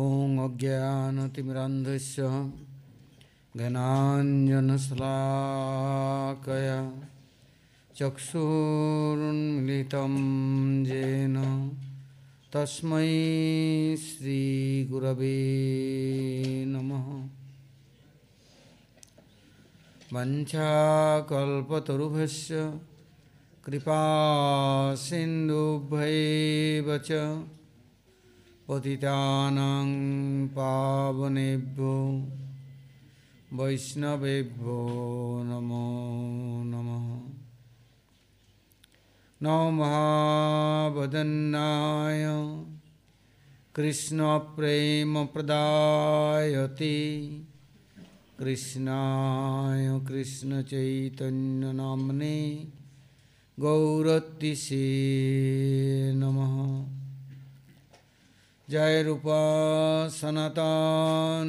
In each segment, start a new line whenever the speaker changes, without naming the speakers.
ॐ अज्ञानतिमिरान्धस्य घनाञ्जनशलाकया चक्षुरुन्मिलितं येन तस्मै श्रीगुरवे नमः। वञ्चाकल्पतरुभ्यस्य कृपासिन्धुभ्यैव च पतितानां पावनेभ्यो वैष्णवेभ्यो नमो नमः। नमो महावदन्नाय। कृष्णप्रेमप्रदायते। कृष्णाय कृष्णचैतन्यनाम्ने गौरतिसे জয় রূপ সনাতন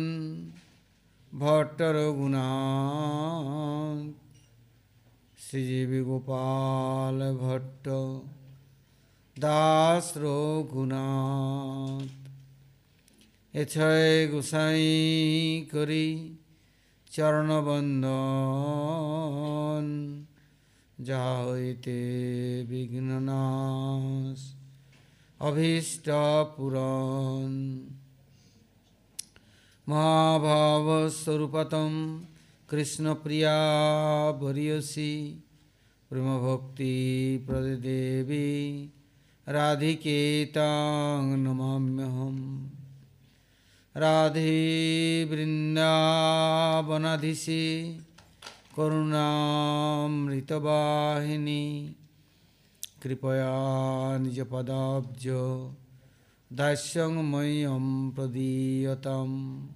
ভট্ট রঘুনাথ শ্রীজীবী গোপাল ভট্ট দাস রঘুনাথ। এ ছয় গোসাই করি চরণবন্দন যা হইতে বিঘ্ননাশ। অভীষ্টপুরন মহাভাবস্বরূপতম কৃষ্ণপ্রিয়াভরিয়সী প্রেমভক্তি প্রদেবী রাধিকেতাং নমাম্যহম। রাধে বৃন্দাবনাধীশী করুণামৃতবাহিনী। कृपया निजपदाब्ज। दास्यं मह्यं प्रदीयताम्।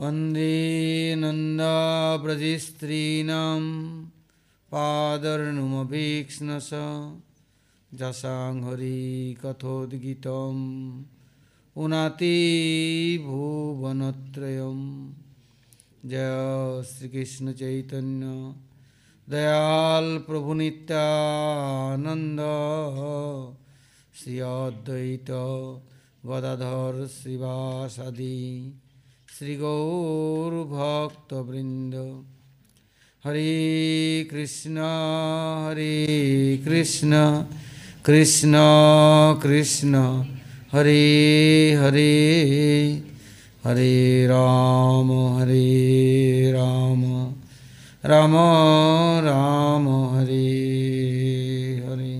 वंदे नन्दाव्रजस्त्रीणां पादर्णुमभीक्ष्णस। जसां हरिकथोद्गीतम् उनाति भुवनत्रयं जय श्रीकृष्णचैतन्य। दयाल प्रभु नित्यानंद श्री अद्वैत गदाधर श्रीवासादि श्री गौरभक्तवृंद हरे कृष्ण हरे कृष्ण कृष्ण कृष्ण हरे हरे हरे राम हरे राम राम हरे हरे।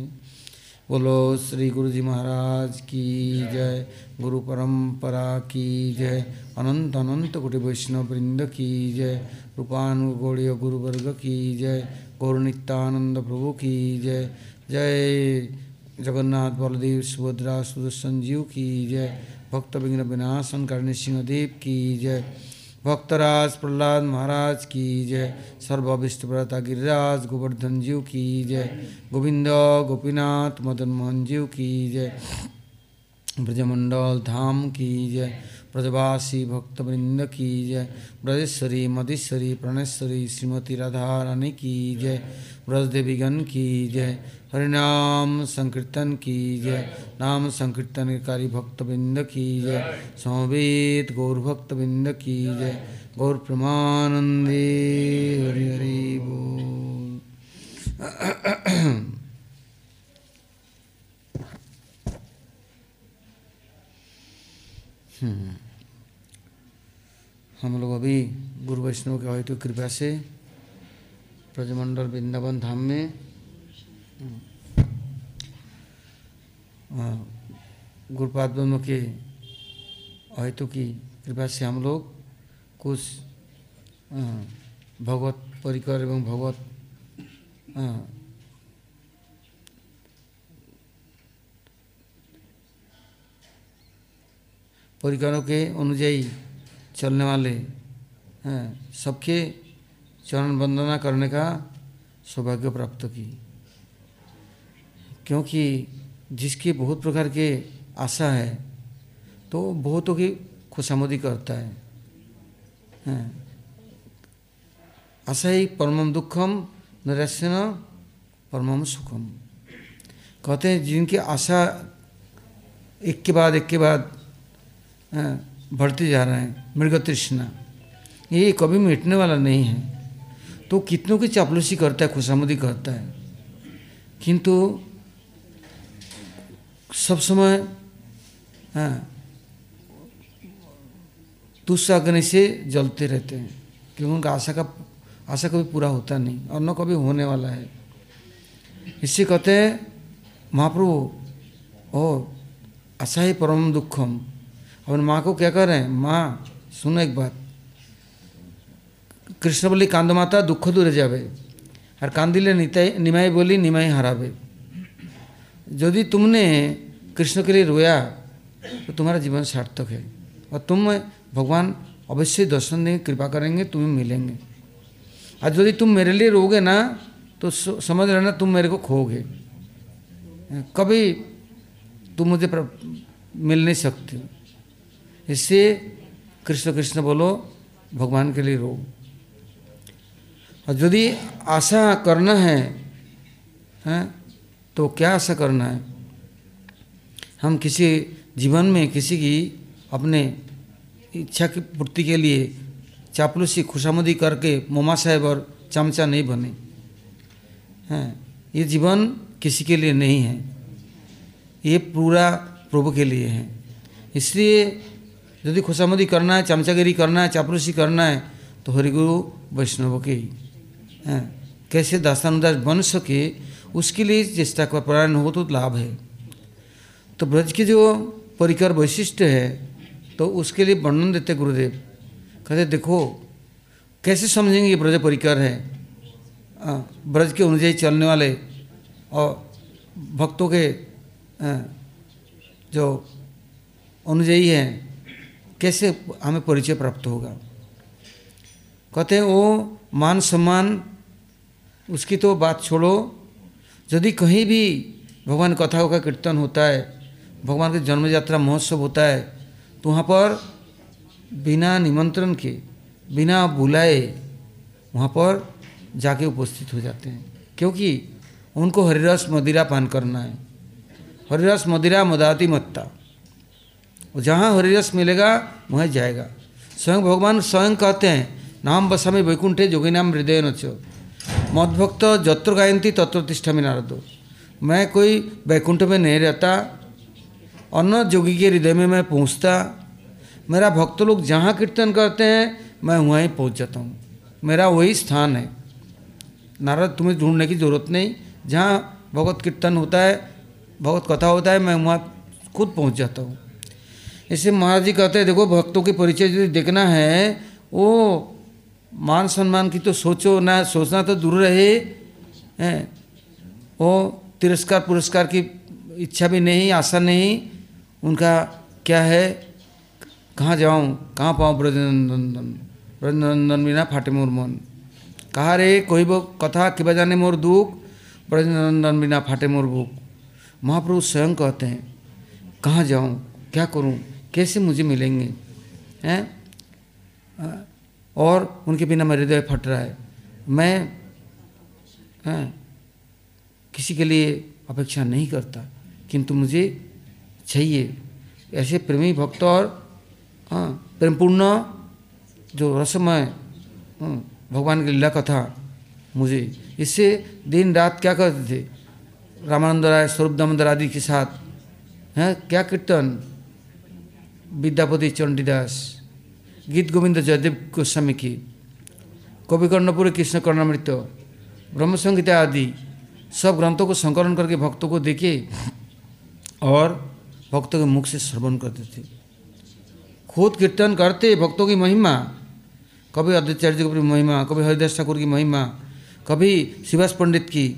बोलो श्री गुरु जी महाराज की जय, गुरु परंपरा की जय, अनंत अनंत कोटि वैष्णव वृंद की जय रूपानुगौड़ीय गुरुवर्ग की जय गौरनित्यानंद प्रभु की जय जय जगन्नाथ बलदेव सुभद्रा सुदर्शन जीव की जय, भक्त विघ्न विनाशन करने सिंहदेव की जय। भक्तराज प्रहलाद महाराज की जय। सर्वविष्टव्रता गिरिराज गोवर्धन जीव की जय। गोविंद गोपीनाथ मदन मोहन जीव की जय। ब्रजमंडल धाम की जय। ब्रजवासी भक्तवृंद की जय। ब्रजेश्वरी, मधेश्वरी, प्रणेश्वरी, श्रीमती राधा रानी की जय। ब्रजदेवीगण की जय। हरिनाम संकीर्तन की जय नाम संकीर्तन संकीर्तनकारी भक्तवृंद की जय समवेत गौर भक्तवृंद की जय गौर प्रमानंदे हरि हरि बोल। हम लोग अभी गुरु वैष्णव के हेतु कृपा से। ब्रजमंडल वृंदावन धाम में। गुरुपाद ब्रह्म के हेतु की कृपा से हम लोग कुछ भगवत परिकर एवं भगवत परिकरों के अनुযাयी चलने वाले सबके चरण वंदना करने का सौभाग्य प्राप्त की। क्योंकि जिसकी बहुत प्रकार के आशा है तो बहुतों की खुशामदी करता है। हैं। आशा ही परमम दुखम निरसन परमम सुखम कहते हैं, जिनकी आशा एक के बाद, एक के बाद बढ़ते जा रहे हैं, मृग तृष्णा, ये कभी मिटने वाला नहीं है। तो कितनों की चापलूसी करता है, खुशामदी करता है। किंतु सब समय हाँ, तुष्ट अग्नि से जलते रहते हैं, क्योंकि उनका आशा का, आशा कभी पूरा होता नहीं, और न कभी होने वाला है। इससे कहते हैं, महाप्रभु, ओ आशा ही परम दुखम। अपने माँ को क्या कर रहे हैं? माँ, सुनो एक बात। कृष्ण बोली कांद माता दुख दूर जावे। और कांदिले निताई, निमाई बोली, निमाई हरावे। यदि तुमने कृष्ण के लिए रोया तो तुम्हारा जीवन सार्थक है। और तुम भगवान अवश्य दर्शन देंगे, कृपा करेंगे, तुम्हें मिलेंगे। और यदि तुम मेरे लिए रोगे ना तो समझ लेना तुम मेरे को खोगे कभी तुम मुझे मिल नहीं सकते। हो इससे कृष्ण कृष्ण बोलो, भगवान के लिए रो। और यदि आशा करना है, हैं तो क्या आशा करना है? हम किसी जीवन में किसी की अपने इच्छा की पूर्ति के लिए चापलूसी, खुशामदी करके मोमा साहेब और चमचा नहीं बने। हैं, ये जीवन किसी के लिए नहीं है। ये पूरा प्रभु के लिए है। इसलिए यदि खुशामदी करना है, चमचागिरी करना है, चापलूसी करना है तो हरिगुरु वैष्णव के ही। हैं, कैसे दासानुदास बन सके उसके लिए चेष्टा का प्रयाण हो तो लाभ है। तो ब्रज के जो परिकर वैशिष्ट है तो उसके लिए वर्णन देते गुरुदेव। कहते, देखो, कैसे समझेंगे ये ब्रज परिकर है? ब्रज के अनुଯାयी चलने वाले और भक्तों के जो अनुଯାयी हैं, कैसे हमें परिचय प्राप्त होगा? कहते हैं वो मान सम्मान, उसकी तो बात छोड़ो यदि कहीं भी भगवान कथाओं का कीर्तन होता है, भगवान के जन्म यात्रा महोत्सव होता है तो वहाँ पर बिना निमंत्रण के, बिना बुलाए वहाँ पर जाके उपस्थित हो जाते हैं। क्योंकि उनको हरिरस मदिरा पान करना है। हरिरस मदिरा मदाती मत्ता। जहाँ हरिरस मिलेगा, वहाँ जाएगा। स्वयं भगवान स्वयं कहते हैं, नाम बसामी वैकुंठे जोगी नाम हृदय नच। मदभक्त जत्र गायंती तत्र तिष्ठा में नारदो। मैं कोई वैकुंठ में नहीं रहता अन्य जोगी के हृदय में मैं पहुँचता मेरा भक्त लोग जहाँ कीर्तन करते हैं, मैं वहीं पहुँच जाता हूँ। मेरा वही स्थान है। नारद, तुम्हें ढूँढने की ज़रूरत नहीं। जहाँ भगवत कीर्तन होता है, भगवत कथा होता है, मैं वहाँ खुद पहुँच जाता हूँ। इसे महाराज जी कहते हैं, देखो, भक्तों के परिचय यदि देखना है, वो मान सम्मान की तो सोचो ना, सोचना तो दूर रहे, हैं। वो तिरस्कार पुरस्कार की इच्छा भी नहीं, आशा नहीं, उनका क्या है? कहाँ जाऊँ? कहाँ पाऊँ? ब्रजनंदन ब्रजनंदन बिना फाटे मोर मन। कहा रे? कोई वो कथा कि बजाने मोर दुख, ब्रजनंदन बिना फाटे मोर भूख। महाप्रभु स्वयं कहते हैं, कहाँ जाऊँ? क्या करूँ? कैसे मुझे मिलेंगे? हैं? और उनके बिना मेरे हृदय फट रहा है। मैं, हैं, किसी के लिए अपेक्षा नहीं करता किंतु मुझे चाहिए। ऐसे प्रेमी भक्त और हाँ प्रेमपूर्ण जो रसमय भगवान की लीला कथा मुझे, इससे दिन रात क्या करते थे? रामानंद राय, स्वरूप दामोदर आदि के साथ, हैं, क्या कीर्तन? विद्यापति चंडीदास गीत गोविंद जयदेव गोस्वामी की कवि कर्णपुर, कृष्ण कर्णामृत ब्रह्म संहिता आदि सब ग्रंथों को संकलन करके भक्तों को देखे और भक्तों के मुख से श्रवण करते थे। खुद कीर्तन करते भक्तों की महिमा, कभी अद्वैताचार्य जी की महिमा, कभी हरिदास ठाकुर की महिमा, कभी शिवास पंडित की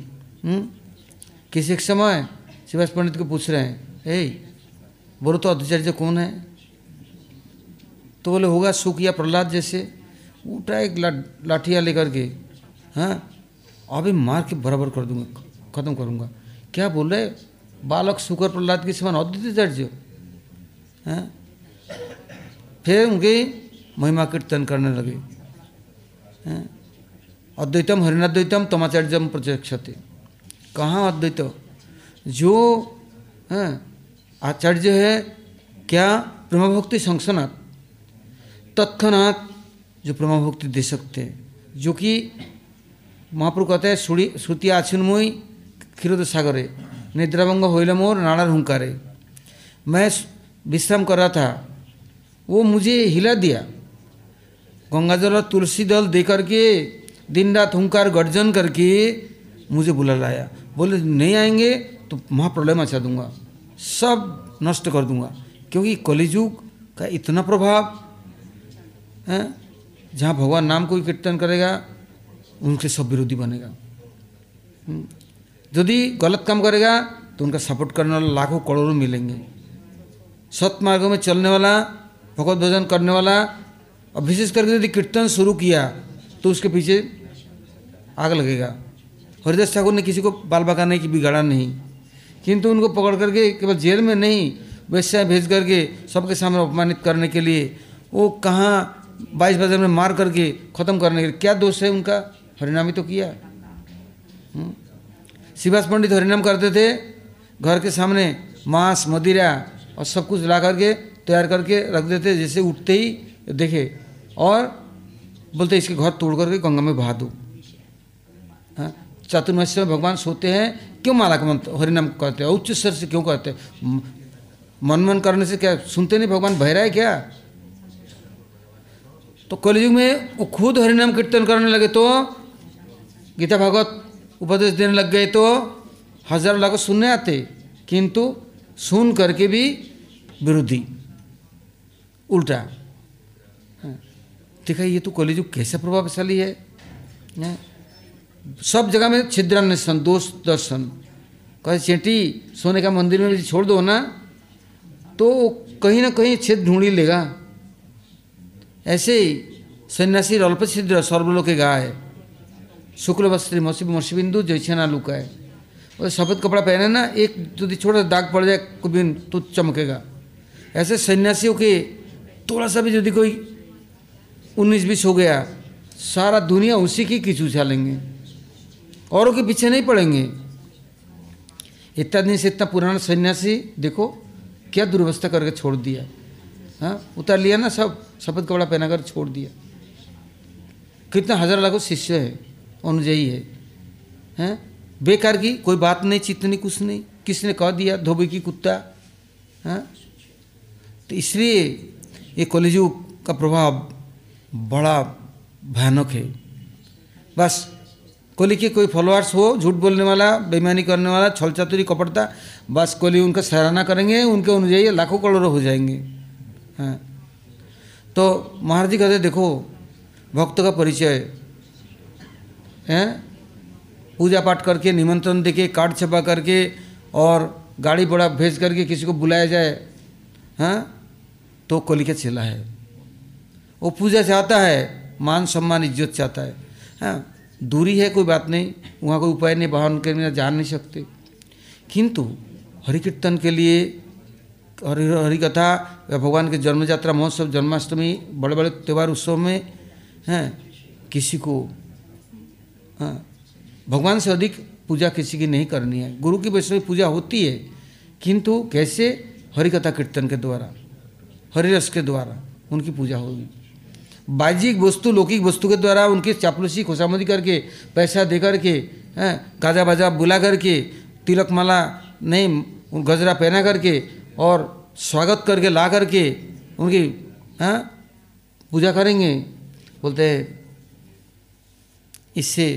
किसी एक समय शिवास पंडित को पूछ रहे हैं, ए, बोलो तो अद्वैताचार्य कौन है? तो बोले होगा सुख या प्रहलाद जैसे? उठा एक ला, लाठिया लेकर के हाँ अभी मार के बराबर कर दूँगा खत्म करूँगा। क्या बोल रहे? बालक सुकर प्रहलाद के समान अद्वैताचार्य हैं? फिर उनकी महिमा कीर्तन करने लगे। हैं। अद्वैतम हरिणाद्वैतम तमाचार्यम प्रत्यक्षते कहाँ अद्वैत? जो हैं आचार्य है क्या ब्रह्मभक्ति संसनाथ तत्क्षणात जो ब्रह्मभक्ति दे सकते जो कि महाप्रभु कहते हैं सुड़ी श्रुति आचिन्मयी क्षीरोद सागरे निद्राभंग होइल मोर नाड़ा हुंकारे। मैं विश्राम कर रहा था। वो मुझे हिला दिया। गंगा जल और तुलसी दल दे करके दिन रात हुंकार गर्जन करके मुझे बुला लाया बोले, नहीं आएँगे तो महाप्रलय मचा दूँगा। सब नष्ट कर दूँगा। क्योंकि कलिजुग का इतना प्रभाव है? जहाँ भगवान नाम कोई कीर्तन करेगा, उनके सब विरोधी बनेगा। यदि गलत काम करेगा तो उनका सपोर्ट करने वाला लाखों करोड़ों मिलेंगे। सत मार्गों में चलने वाला, भगवत भजन करने वाला, और विशेष करके यदि कीर्तन शुरू किया तो उसके पीछे आग लगेगा। हरिदास ठाकुर ने किसी को बाल बकाने की बिगाड़ा नहीं। किंतु उनको पकड़ करके केवल जेल में नहीं वैसे भेज करके सबके सामने अपमानित करने के लिए, वो कहाँ बाईस बाज़ार में मार करके ख़त्म करने के लिए क्या दोष है उनका? हरिनामी तो किया। शिवास पंडित हरिनाम करते थे, घर के सामने मांस, मदिरा और सब कुछ ला करके तैयार करके रख देते, जैसे उठते ही देखे। और बोलते, इसके घर तोड़ करके गंगा में बहा दो। चतुर्मासी में भगवान सोते हैं, क्यों माला का मंत्र हरिनाम करते हैं? उच्च स्तर से क्यों कहते हैं? मन मन करने से क्या, सुनते नहीं भगवान? बह रहा है क्या? तो कलयुग में वो खुद हरिनाम कीर्तन करने लगे तो गीता भागवत उपदेश देने लग गए तो हज़ार लाख सुनने आते किंतु सुन करके भी विरोधी उल्टा हाँ। देखा ये तो कलयुग कैसे प्रभावशाली है, है? हाँ। सब जगह में छिद्रान्वेषण दोष दर्शन कहे चेटी सोने का मंदिर में छोड़ दो ना तो कहीं ना कहीं छेद ढूंढी लेगा ही सन्यासी छिद्र सर्वलोक के गाय। शुक्ल वस्त्र मसी बिंदु जैसे ना लुका है। और सफ़ेद कपड़ा पहने ना, एक यदि छोटा दाग पड़ जाए कोई तो चमकेगा। ऐसे सन्यासियों के थोड़ा सा भी यदि कोई उन्नीस बीस हो गया, सारा दुनिया उसी की किचू उछालेंगे औरों के पीछे नहीं पड़ेंगे। इतना दिन से इतना पुराना सन्यासी, देखो, क्या दुर्वस्था करके छोड़ दिया। हाँ उतार लिया ना सब सफ़ेद कपड़ा पहना कर छोड़ दिया। कितना हज़ार लाखों शिष्य है अनुजयी है। हैं, बेकार की कोई बात नहीं, चित्त कुछ नहीं। किसने कह दिया? धोबी की कुत्ता। हाँ तो इसलिए ये कलिजुग का प्रभाव बड़ा भयानक है। बस, कोहली के कोई फॉलोअर्स हो, झूठ बोलने वाला, बेईमानी करने वाला छल चातुरी कपड़ता बस कोहली उनका सराहना करेंगे, उनके अनुजाई लाखों करोड़ों हो जाएँगे। हाँ। तो महाराज जी कहते देखो, भक्त का परिचय। हैं? पूजा पाठ करके, निमंत्रण देके, कार्ड छपा करके और गाड़ी बड़ा भेज करके किसी को बुलाया जाए हाँ? तो कोली का चेला है। वो पूजा चाहता है, मान सम्मान, इज़्ज़त चाहता है। हाँ दूरी है, कोई बात नहीं, वहाँ कोई उपाय नहीं, वाहन के बिना जा नहीं सकते। किंतु हरि कीर्तन के लिए हरि हरि कथा या भगवान के जन्म यात्रा महोत्सव, जन्माष्टमी बड़े बड़े त्यौहार, उत्सव में, हैं, किसी को हाँ भगवान से अधिक पूजा किसी की नहीं करनी है। गुरु की वैष्णवी पूजा होती है, किंतु कैसे? हरि कथा कीर्तन के द्वारा हरि रस के द्वारा उनकी पूजा होगी। बाह्यिक वस्तु, लौकिक वस्तु के द्वारा उनकी चापलूसी खुशामदी करके, पैसा दे करके गाजा बाजा बुला करके तिलक माला नहीं गजरा पहना करके और स्वागत करके, ला करके उनकी, हैं, पूजा करेंगे। बोलते इससे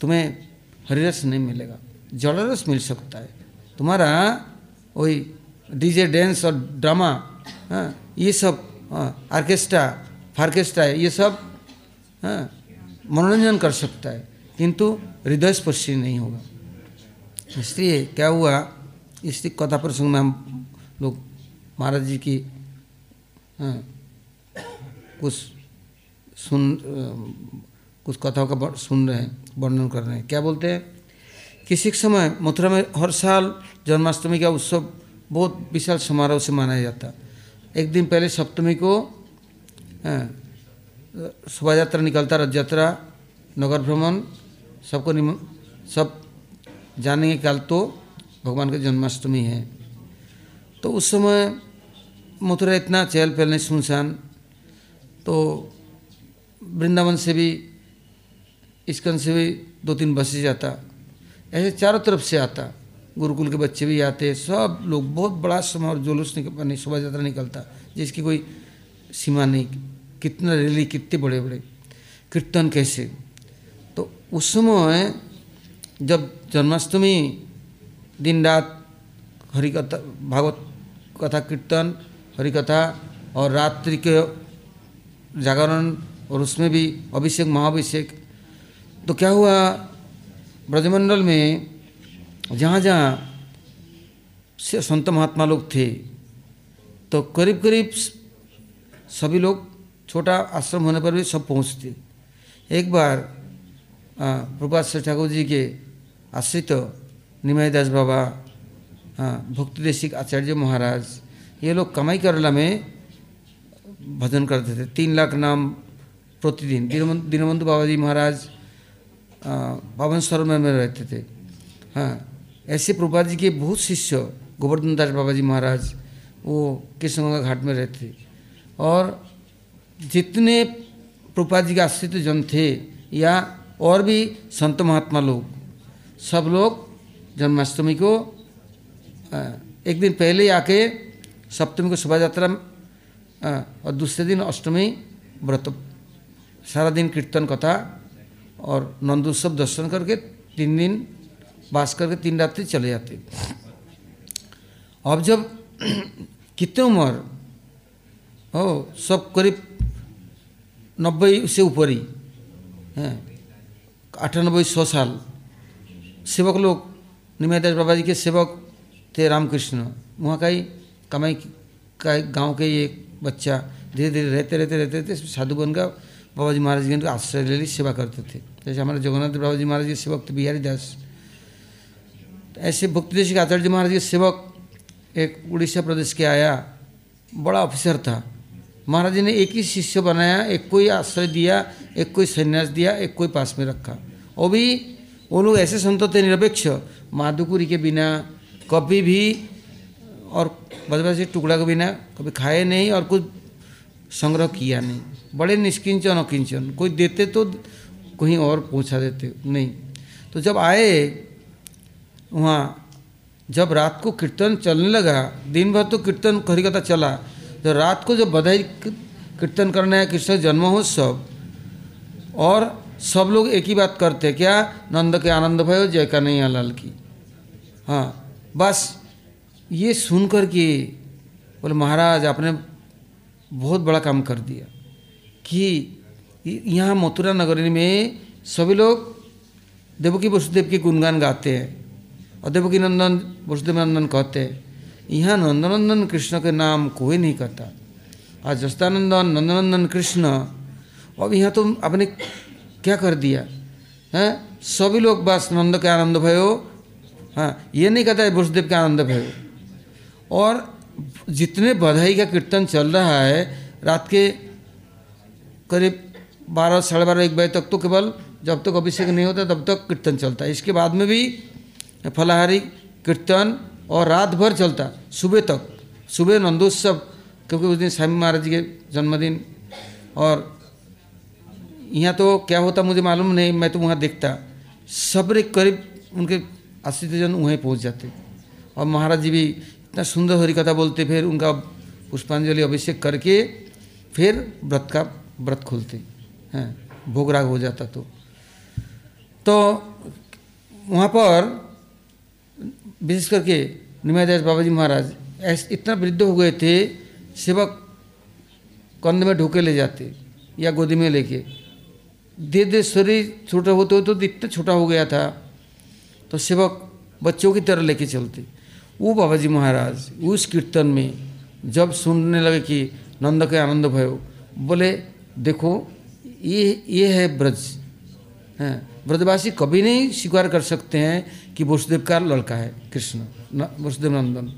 तुम्हें हरिरस नहीं मिलेगा, जलरस मिल सकता है। तुम्हारा, वही डीजे डांस और ड्रामा हाँ ये सब ऑर्केस्ट्रा फार्केस्ट्रा ये सब हाँ मनोरंजन कर सकता है, किंतु हृदय स्पर्शी नहीं होगा। इसलिए क्या हुआ इसलिए कथा प्रसंग में हम लोग महाराज जी की हाँ कुछ सुन कुछ कथाओं का सुन रहे हैं वर्णन कर रहे हैं। क्या बोलते हैं? किसी समय मथुरा में हर साल जन्माष्टमी का उत्सव बहुत विशाल समारोह से मनाया जाता। एक दिन पहले सप्तमी को हाँ, शोभा यात्रा निकलता रथ यात्रा नगर भ्रमण सबको सब जानेंगे कल तो भगवान की जन्माष्टमी है। तो उस समय मथुरा इतना चहल पहल नहीं, सुनसान। तो वृंदावन से भी, इसकन से भी दो तीन बसें जाता। ऐसे चारों तरफ़ से आता। गुरुकुल के बच्चे भी आते, सब लोग, बहुत बड़ा समय और जुलूस निकल शोभा यात्रा निकलता, जिसकी कोई सीमा नहीं। कितना रैली, कितने बड़े बड़े कीर्तन कैसे? तो उस समय जब जन्माष्टमी, दिन रात, हरि कथा भागवत कथा कीर्तन हरि कथा और रात्रि के जागरण और उसमें भी अभिषेक, महाभिषेक। तो क्या हुआ, ब्रजमंडल में जहाँ जहाँ से संत महात्मा लोग थे तो करीब करीब सभी लोग छोटा आश्रम होने पर भी सब पहुँचते। एक बार प्रभात ठाकुर जी के आश्रित निमाई दास बाबा हाँ भक्ति आचार्य महाराज, ये लोग कमाई करला में भजन करते थे। तीन लाख नाम प्रतिदिन। दीनबंधु बाबा जी महाराज पावन सरोवर में रहते थे। हाँ ऐसे प्रभुपाद जी के बहुत शिष्य गोवर्धन दास बाबा जी महाराज, वो कृष्णगंगा घाट में रहते थे। और जितने प्रभुपाद जी के आश्रित जन थे, या और भी संत महात्मा लोग, सब लोग जन्माष्टमी को एक दिन पहले ही आके सप्तमी को शोभा यात्रा और दूसरे दिन अष्टमी व्रत, सारा दिन कीर्तन कथा और नंदोत्सव दर्शन करके तीन दिन बास करके तीन रात्रि चले जाते। अब जब कितने उम्र? हो सब करीब नब्बे से ऊपर, ही हैं अठानबे सौ साल। सेवक लोग निमयदास बाबा जी के सेवक थे रामकृष्ण। वहाँ का ही कमाई का गाँव के एक बच्चा धीरे धीरे रहते रहते रहते रहते साधु बन का बाबा जी महाराज जी आश्रय ले सेवा करते थे। जैसे हमारे जगन्नाथ बाबा जी महाराज के सेवक थे, बिहारी दास। ऐसे भक्ति के आचार्य जी महाराज के सेवक एक उड़ीसा प्रदेश के आया। बड़ा ऑफिसर था। महाराज जी ने एक ही शिष्य बनाया, एक कोई आश्रय दिया, एक कोई संन्यास दिया, एक कोई पास में रखा। वो भी वो लोग ऐसे संत थे, निरपेक्ष। माधुकुरी के बिना कभी भी और बदमाशी टुकड़ा के बिना कभी खाए नहीं और कुछ संग्रह किया नहीं। बड़े निष्किंचन अकिंचन कोई देते तो कहीं और पहुँचा देते। नहीं। तो जब आए, वहाँ जब रात को कीर्तन चलने लगा दिन भर तो कीर्तन कथा चला। तो रात को जब बधाई कीर्तन करना है कृष्ण जन्मोत्सव और सब लोग एक ही बात करते, क्या? नंद के आनंद भयो, जय का नहीं लाल की? हाँ। बस ये सुन कर के बोले, महाराज, आपने बहुत बड़ा काम कर दिया कि यहाँ मथुरा नगरी में सभी लोग देवकी वसुदेव के गुणगान गाते हैं और देवकी नंदन, वसुदेव नंदन कहते हैं, यहाँ नंदनंदन कृष्ण के नाम कोई नहीं कहता। आज जस्तानंदन, नंदनंदन कृष्ण, अब यहाँ तो आपने क्या कर दिया? है? सभी लोग बस नंद के आनंद भयो हाँ ये नहीं कहता है वसुदेव के आनंद भयो। और जितने बधाई का कीर्तन चल रहा है, रात के करीब बारह, साढ़े बारह, एक बजे तक तो केवल जब तक अभिषेक नहीं होता, तब तक कीर्तन चलता है। इसके बाद में भी फलाहारी कीर्तन और रात भर चलता, सुबह तक। सुबह नंदोत्सव, क्योंकि उस दिन स्वामी महाराज के जन्मदिन और यहाँ तो क्या होता मुझे मालूम नहीं, मैं तो वहाँ देखता। सब करीब उनके आश्रित जन वहीं पहुँच जाते। और महाराज जी भी इतना सुंदर हरी कथा बोलते, फिर उनका पुष्पांजलि अभिषेक करके फिर व्रत का व्रत खोलते। हैं भोगराग हो जाता तो। तो वहाँ पर विशेष करके निमायदास बाबा जी महाराज ऐसे इतना वृद्ध हो गए थे, सेवक कंध में ढोके ले जाते या गोदी में लेके। धीरे धीरे शरीर छोटा होते होते तो इतना छोटा हो गया था। तो सेवक बच्चों की तरह लेके चलते। वो बाबा जी महाराज उस कीर्तन में जब सुनने लगे कि नंद के आनंद भयो बोले देखो ये ये है ब्रज। हैं ब्रजवासी कभी नहीं स्वीकार कर सकते हैं कि वसुदेव का लड़का है कृष्ण वसुदेव नंदन।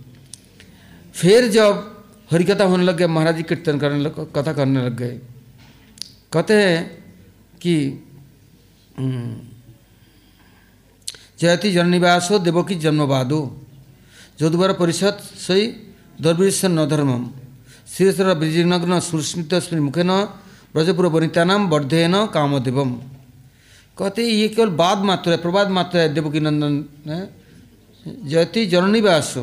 फिर जब हरिकथा होने लग गए महाराज जी कीर्तन करने लग कथा करने लग गए। कहते हैं कि हम्म, जयति जननिवासो देवकी जन्मवादो। जो द्वारा परिषद सही दुर्वृष न धर्मम। श्रीश्वर ब्रिजिनग्न सुस्मित मुखे न ब्रजपुर वनिता नाम वर्धेन कामदेवम। कहते ये केवल बाद मात्र है प्रबाद मात्र है, देवकी नंदन जयति जननी वास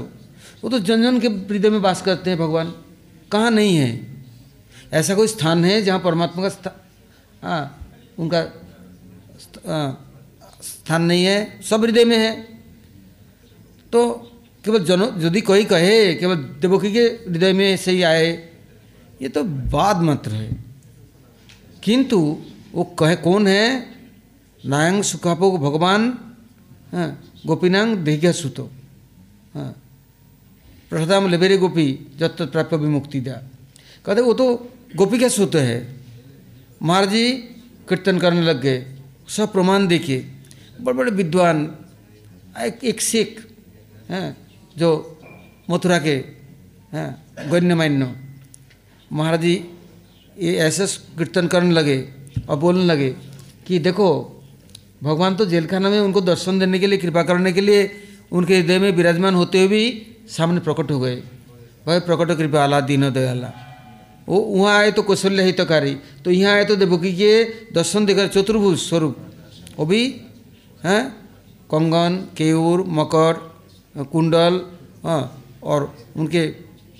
वो तो जन जन के हृदय में वास करते हैं भगवान। कहाँ नहीं है? ऐसा कोई स्थान है जहाँ परमात्मा का स्थान हाँ उनका स्थान नहीं है, सब हृदय में है। तो केवल जनो, यदि कोई कहे, केवल देवकी के हृदय में से ही आए, ये तो बाद मात्र है। किंतु वो कहे कौन है? नायंग सुखापो भगवान हाँ गोपीनांग देहिया सुतो। हाँ। प्रसादाम लेबेरे गोपी जब प्राप्य विमुक्ति दिया कहते वो तो गोपी का सूत है। महाराज जी, कीर्तन करने लग गए। सब प्रमाण देखे बड़े बड़े विद्वान, एक एक सिख, हैं, जो मथुरा के, हैं, गण्यमान्य। महाराज जी ये ऐसे कीर्तन करने लगे और बोलने लगे कि देखो, भगवान तो जेलखाना में उनको दर्शन देने के लिए, कृपा करने के लिए उनके हृदय में विराजमान होते हुए भी सामने प्रकट हो गए। भाई, प्रकट कृपा आला दीन दयाला। वो वहाँ आए तो कौशल्य हितकारी तो यहाँ आए तो देवकी के दर्शन देकर चतुर्भुज स्वरूप, वो भी हैं? कंगन केयूर मकर, कुंडल हाँ और उनके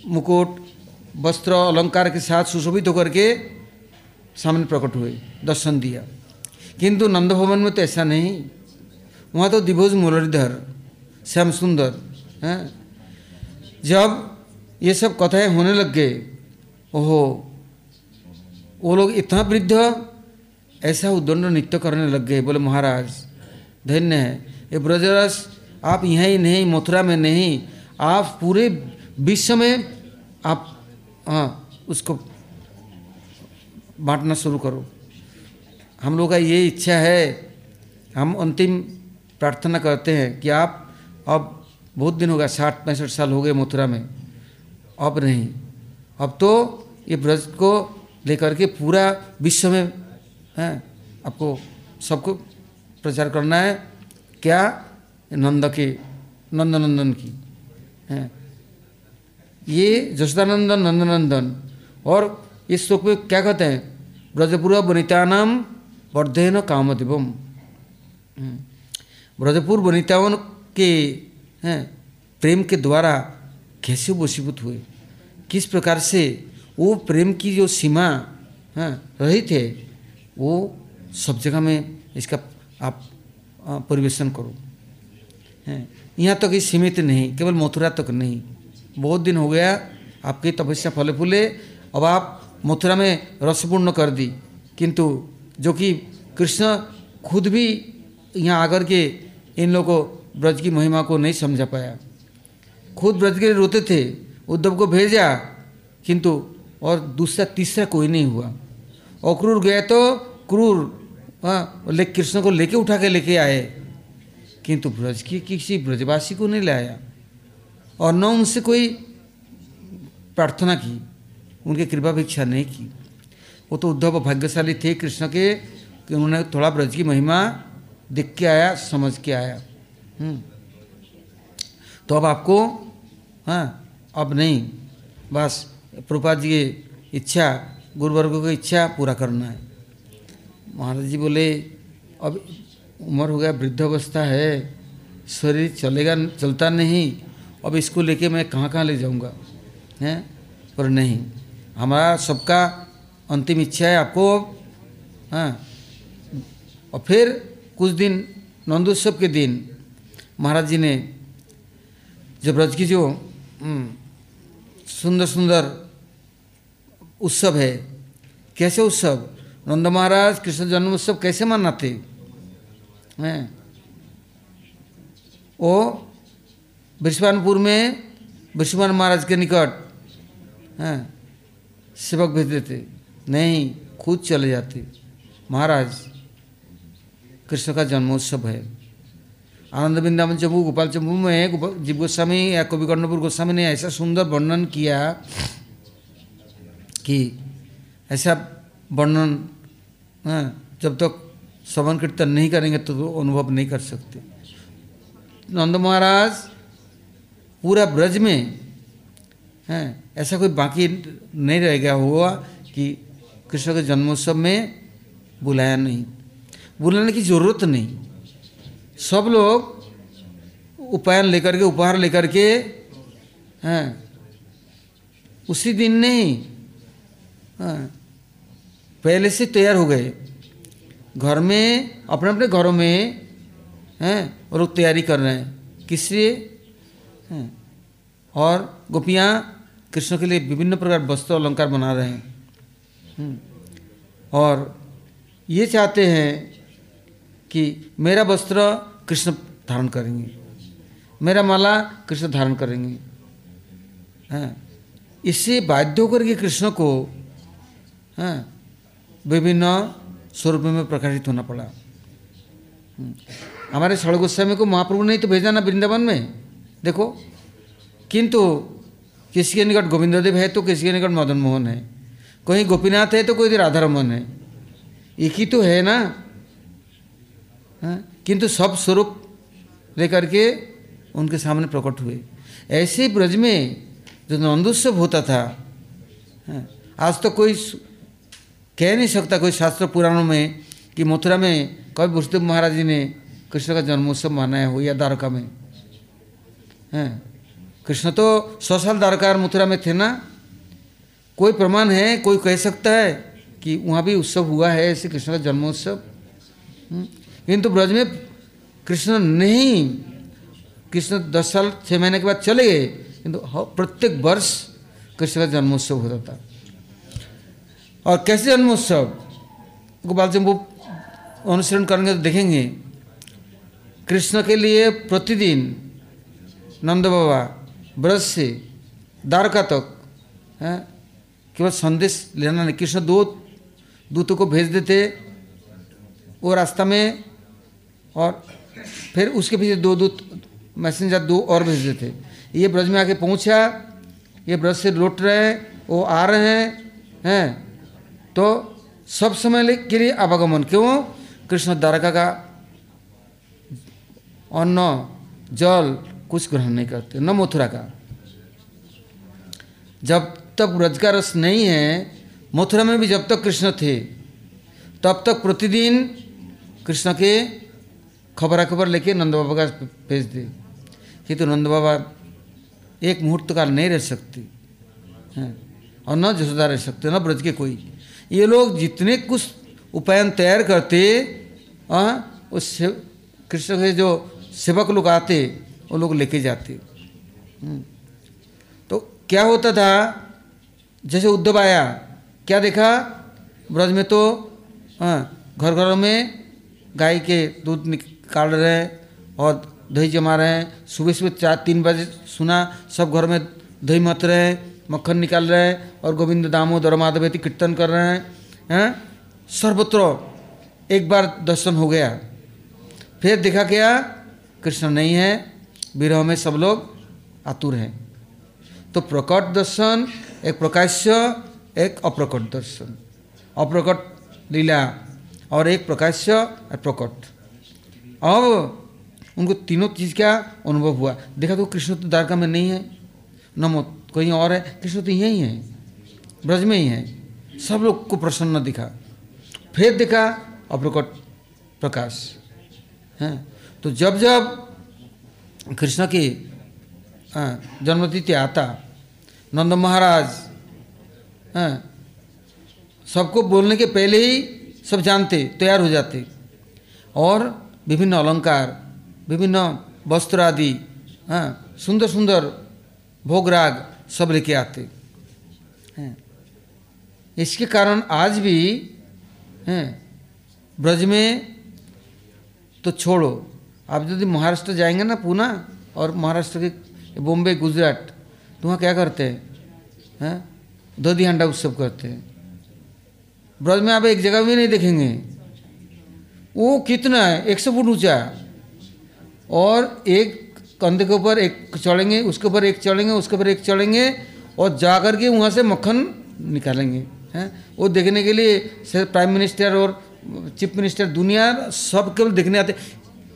मुकुट, वस्त्र, अलंकार के साथ सुशोभित होकर के सामने प्रकट हुए, दर्शन दिया। किंतु नंद भवन में तो ऐसा नहीं। वहाँ तो दिभोज मुरलीधर, श्याम सुंदर, हैं? जब ये सब कथाएँ होने लग गए, ओहो, वो लोग इतना वृद्ध, ऐसा उद्दंड नृत्य करने लग गए, बोले, महाराज धन्य है। ये ब्रजरस, आप यहाँ ही नहीं, मथुरा में नहीं, आप पूरे विश्व में आप हाँ उसको बांटना शुरू करो। हम लोग का ये इच्छा है, हम अंतिम प्रार्थना करते हैं कि आप अब बहुत दिन हो गया साठ, पैंसठ साल हो गए मथुरा में, अब नहीं। अब तो ये ब्रज को लेकर के पूरा विश्व में, हैं, आपको सबको प्रचार करना है। क्या? नंद के, नंदनंदन की। हैं। ये जसदानंदन नंदनंदन। और इस श्लोक में क्या कहते हैं? ब्रजपुर वनितानाम वर्धेन कामदेवम ब्रजपुर वनिताओं के, हैं, प्रेम के द्वारा कैसे वशीभूत हुए? किस प्रकार से वो प्रेम की जो सीमा हाँ रही थे वो सब जगह में इसका आप परिवेशन करो। हैं? यहाँ तक तो ही सीमित नहीं, केवल मथुरा तक तो नहीं। बहुत दिन हो गया, आपकी तपस्या फले फूले, अब आप मथुरा में रसपूर्ण कर दी। किंतु जो कि कृष्ण खुद भी यहाँ आकर के इन लोगों ब्रज की महिमा को नहीं समझा पाया। खुद ब्रज के लिए रोते थे, उद्धव को भेजा, किंतु और दूसरा, तीसरा कोई नहीं हुआ। और क्रूर गए तो क्रूर हाँ ले कृष्ण को लेके उठा के लेके आए। किंतु ब्रज की किसी ब्रजवासी को नहीं लाया और न उनसे कोई प्रार्थना की, उनके कृपा भिक्षा नहीं की। वो तो उद्धव भाग्यशाली थे कृष्ण के, कि उन्होंने थोड़ा ब्रज की महिमा देख के आया, समझ के आया। तो अब आपको हाँ अब नहीं, बस प्रभुपाद जी की इच्छा, गुरुवर्ग की इच्छा पूरा करना है। महाराज जी बोले, अब उम्र हो गया, वृद्ध अवस्था है, शरीर चलेगा, चलता नहीं, अब इसको लेके मैं कहाँ कहाँ ले जाऊँगा? हैं? पर नहीं, हमारा सबका अंतिम इच्छा है आपको अब हाँ। और फिर कुछ दिन, नंदोत्सव के दिन, महाराज जी ने जब ब्रज की जो सुंदर सुंदर उत्सव है, कैसे उत्सव? नंद महाराज, कृष्ण जन्मोत्सव कैसे मनाते? हैं? वो बृषभानपुर में बृषभान महाराज के निकट, हैं? सेवक भेज देते। नहीं, खुद चले जाते। महाराज, कृष्ण का जन्मोत्सव है। आनंद वृंदावन चंबू, गोपाल चंबू में जीव गोस्वामी या कवि कर्णपुर गोस्वामी ने ऐसा सुंदर वर्णन किया कि ऐसा वर्णन जब तक श्रवण कीर्तन नहीं करेंगे तो, तो अनुभव नहीं कर सकते। नंद महाराज पूरा ब्रज में हैं हाँ, ऐसा कोई बाकी नहीं रह गया हुआ कि कृष्ण के जन्मोत्सव में बुलाया नहीं। बुलाने की ज़रूरत नहीं। सब लोग उपायन लेकर के उपहार लेकर के हैं उसी दिन नहीं हाँ, पहले से तैयार हो गए। घर में अपने अपने घरों में हैं और लोग तैयारी कर रहे हैं। किस लिए? और गोपियाँ कृष्ण के लिए विभिन्न प्रकार वस्त्र अलंकार बना रहे हैं। हम्म, और ये चाहते हैं कि मेरा वस्त्र कृष्ण धारण करेंगे। मेरा माला कृष्ण धारण करेंगे। हैं। इससे बाध्य होकर के कृष्ण को हैं विभिन्न स्वरूप में प्रकाशित होना पड़ा। हम्म, हमारे सड़ गोस्वामी को महाप्रभु ने तो भेजा ना वृंदावन में। देखो किंतु किसी के निकट गोविंददेव है तो किसी के निकट मदन मोहन है। कहीं गोपीनाथ है तो कोई राधा रमन है। एक ही तो है ना? हाँ? किंतु सब स्वरूप लेकर के उनके सामने प्रकट हुए। ऐसे ब्रज में जो नंदोत्सव होता था हाँ? आज तो कोई कह नहीं सकता कोई शास्त्र पुराणों में कि मथुरा में कभी वसुदेव महाराज जी ने कृष्ण का जन्मोत्सव मनाया हो या द्वारका में? हैं? कृष्ण तो सौ साल द्वारका मथुरा में थे ना? कोई प्रमाण है? कोई कह सकता है कि वहाँ भी उत्सव हुआ है ऐसे कृष्ण का जन्मोत्सव? हम्म, किंतु ब्रज में कृष्ण नहीं। कृष्ण दस साल छः महीने के बाद चले गए। किंतु प्रत्येक वर्ष कृष्ण का जन्मोत्सव होता था। और कैसे जन्मोत्सव गोपाल सिंह वो अनुसरण करेंगे तो देखेंगे। कृष्ण के लिए प्रतिदिन नंद बाबा, ब्रज से द्वारका तक है, केवल संदेश लेना नहीं। कृष्ण दो दूतों को भेज देते वो रास्ता में और फिर उसके पीछे दो दूत, मैसेंजर दो और भेज देते। ये ब्रज में आके पहुँचा, ये ब्रज से लौट रहे हैं, वो आ रहे हैं हैं। तो सब समय के लिए आवागमन। क्यों? कृष्ण द्वारका का अन्न, जल कुछ ग्रहण नहीं करते। न मथुरा का। जब तक ब्रज का रस नहीं है, मथुरा में भी जब तक कृष्ण थे, तब तक प्रतिदिन कृष्ण के खबरा खबर लेके नंद बाबा का भेज दे। कि तो नंद बाबा एक मुहूर्त काल नहीं रह सकते। हैं। और न जसोदा रह सकते, न ब्रज के कोई। ये लोग जितने कुछ उपायन तैयार करते आ, उस कृष्ण के जो सेवक लोग आते वो लोग लेके जाते। हम्म। तो क्या होता था? जैसे उद्धव आया क्या देखा? ब्रज में तो हाँ घर घरों में गाय के दूध निकाल रहे हैं और दही जमा रहे हैं। सुबह सुबह चार तीन बजे सुना सब घर में दही मत रहे हैं मक्खन निकाल रहे हैं। और गोविंद दामोदर माधवेती कीर्तन कर रहे हैं हैं? सर्वत्र एक बार दर्शन हो गया। फिर देखा क्या? कृष्ण नहीं है, विरह में सब लोग आतुर हैं। तो प्रकट दर्शन, एक प्रकाश्य, एक अप्रकट दर्शन। अप्रकट लीला और एक प्रकाश्य प्रकट। अब उनको तीनों चीज़ का अनुभव हुआ। देखा तो कृष्ण तो द्वारका में नहीं है। नमो कहीं और है? कृष्ण तो यहीं है। ब्रज में ही है। सब लोग को प्रसन्न दिखा। फिर देखा अप्रकट प्रकाश। हैं। तो जब जब कृष्ण की जन्मतिथि आता, नंद महाराज, हैं, सबको बोलने के पहले ही सब जानते, तैयार हो जाते। और विभिन्न अलंकार, विभिन्न वस्त्र आदि हाँ सुंदर सुंदर भोगराग सब लेके आते। हैं इसके कारण आज भी, हैं, ब्रज में तो छोड़ो। आप यदि महाराष्ट्र जाएँगे ना पूना और महाराष्ट्र के बॉम्बे, गुजरात तो वहाँ क्या करते हैं? हैं? दधी हंडा उत्सव करते हैं। ब्रज में आप एक जगह भी नहीं देखेंगे। वो कितना है? एक सौ फुट ऊँचा। और एक कंधे के ऊपर एक चढ़ेंगे, उसके ऊपर एक चढ़ेंगे, उसके ऊपर एक चढ़ेंगे और जा कर के वहाँ से मक्खन निकालेंगे। हैं? वो देखने के लिए प्राइम मिनिस्टर और चीफ मिनिस्टर दुनिया सब केवल देखने आते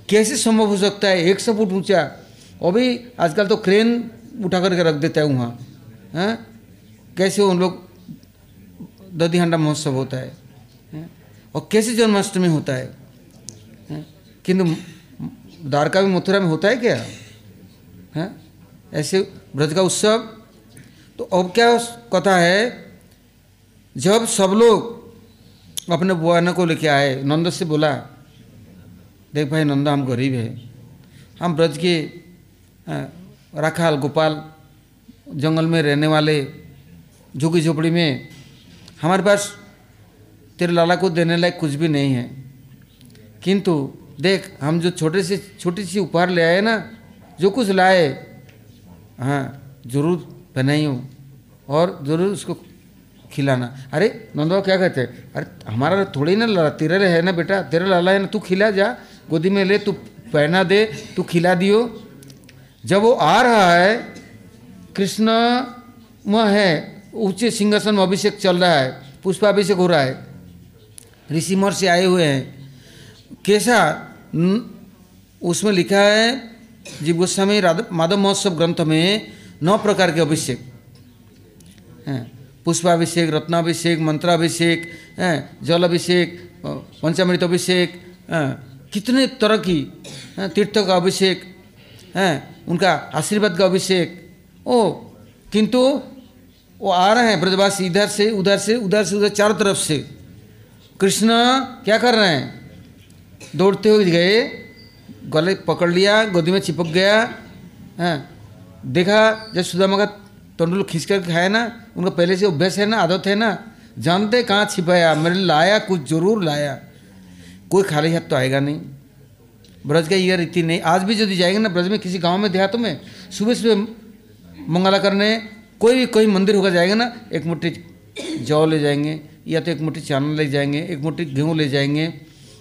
कैसे संभव हो सकता है? एक सौ फुट ऊँचा। और भी आजकल तो क्रेन उठा करके रख देता है वहाँ। हैं? कैसे उन लोग दधी हंडा महोत्सव होता है? और कैसे जन्माष्टमी होता है? किंतु द्वारका में मथुरा में होता है क्या? हैं? ऐसे ब्रज का उत्सव। तो अब क्या कथा है? जब सब लोग अपने बुआना को लेके आए, नंद से बोला, देख भाई, नंदा हम गरीब है। हम ब्रज के राखाल गोपाल जंगल में रहने वाले झुकी झोपड़ी में, हमारे पास तेरे लाला को देने लायक कुछ भी नहीं है। किंतु देख, हम जो छोटे से, छोटी सी उपहार ले आए ना, जो कुछ लाए हाँ ज़रूर पहनाई हूँ और ज़रूर उसको खिलाना। अरे नंदवा क्या कहते हैं? अरे, हमारा थोड़ी ना लाला तेरे है ना बेटा, तेरा लाला है ना, तू खिला जा, गोदी में ले, तू पहना दे, तू खिला दियो। जब वो आ रहा है, कृष्ण में है, ऊँचे सिंहासन में अभिषेक चल रहा है, पुष्पाभिषेक हो रहा है, ऋषि से आए हुए हैं। कैसा? उसमें लिखा है, जीव गोस्वामी माधव महोत्सव ग्रंथ में नौ प्रकार के अभिषेक। हैं। पुष्पाभिषेक, रत्नाभिषेक, मंत्राभिषेक जल अभिषेक पंचामृत अभिषेक कितने तरह की तीर्थ का अभिषेक, हैं, उनका आशीर्वाद का अभिषेक। ओ, किंतु वो आ रहे हैं ब्रजवासी इधर से, उधर से उधर से, उधर चारों तरफ़ से। कृष्ण क्या कर रहे हैं? दौड़ते हुए गए, गले पकड़ लिया, गोदी में चिपक गया, हैं, देखा जब सुदामा का तंडुल खींच कर खाए ना, उनका पहले से अभ्यास है ना, आदत है ना, जानते कहाँ छिपाया मेरे लाया, कुछ ज़रूर लाया। कोई खाली हाथ तो आएगा नहीं। ब्रज का यह रीति नहीं। आज भी यदि जाएँगे ना ब्रज में, किसी गाँव में, देहातों में, सुबह सुबह मंगला करने, कोई भी, कोई मंदिर होकर जाएगा ना, एक मुट्ठी जौ ले जाएँगे, या तो एक मुट्ठी चावल ले जाएँगे, एक मुट्ठी गेहूँ ले जाएँगे,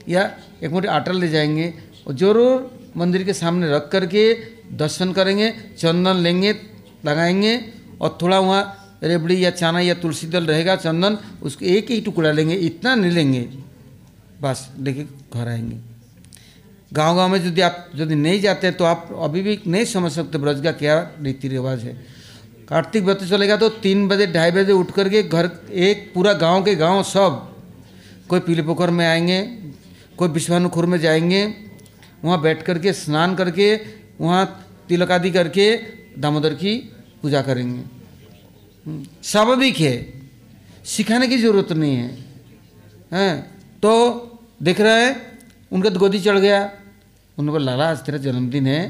या एक मुट्ठी आटा ले जाएँगे, और ज़रूर मंदिर के सामने रख करके दर्शन करेंगे, चंदन लेंगे, लगाएँगे और थोड़ा वहाँ रेबड़ी या चाना या तुलसी दल रहेगा, चंदन, उसको एक ही टुकड़ा लेंगे, इतना नहीं लेंगे। बस, लेके घर आएँगे। गाँव गाँव में यदि आप, यदि नहीं जाते हैं तो आप अभी भी नहीं समझ सकते ब्रज का क्या रीति रिवाज है। कार्तिक व्रत चलेगा तो तीन बजे, ढाई बजे उठ करके घर, एक पूरा गाँव के गाँव सब, कोई पीले पोखर में आएँगे, कोई विश्वानुखुर में जाएँगे, वहाँ बैठ करके, स्नान करके, वहाँ तिलक आदि करके, दामोदर की पूजा करेंगे। हम्म, स्वाभाविक है सिखाने की ज़रूरत नहीं है। हैं तो देख रहे हैं उनका तो गोदी चढ़ गया। बोला लाला आज तेरा जन्मदिन है।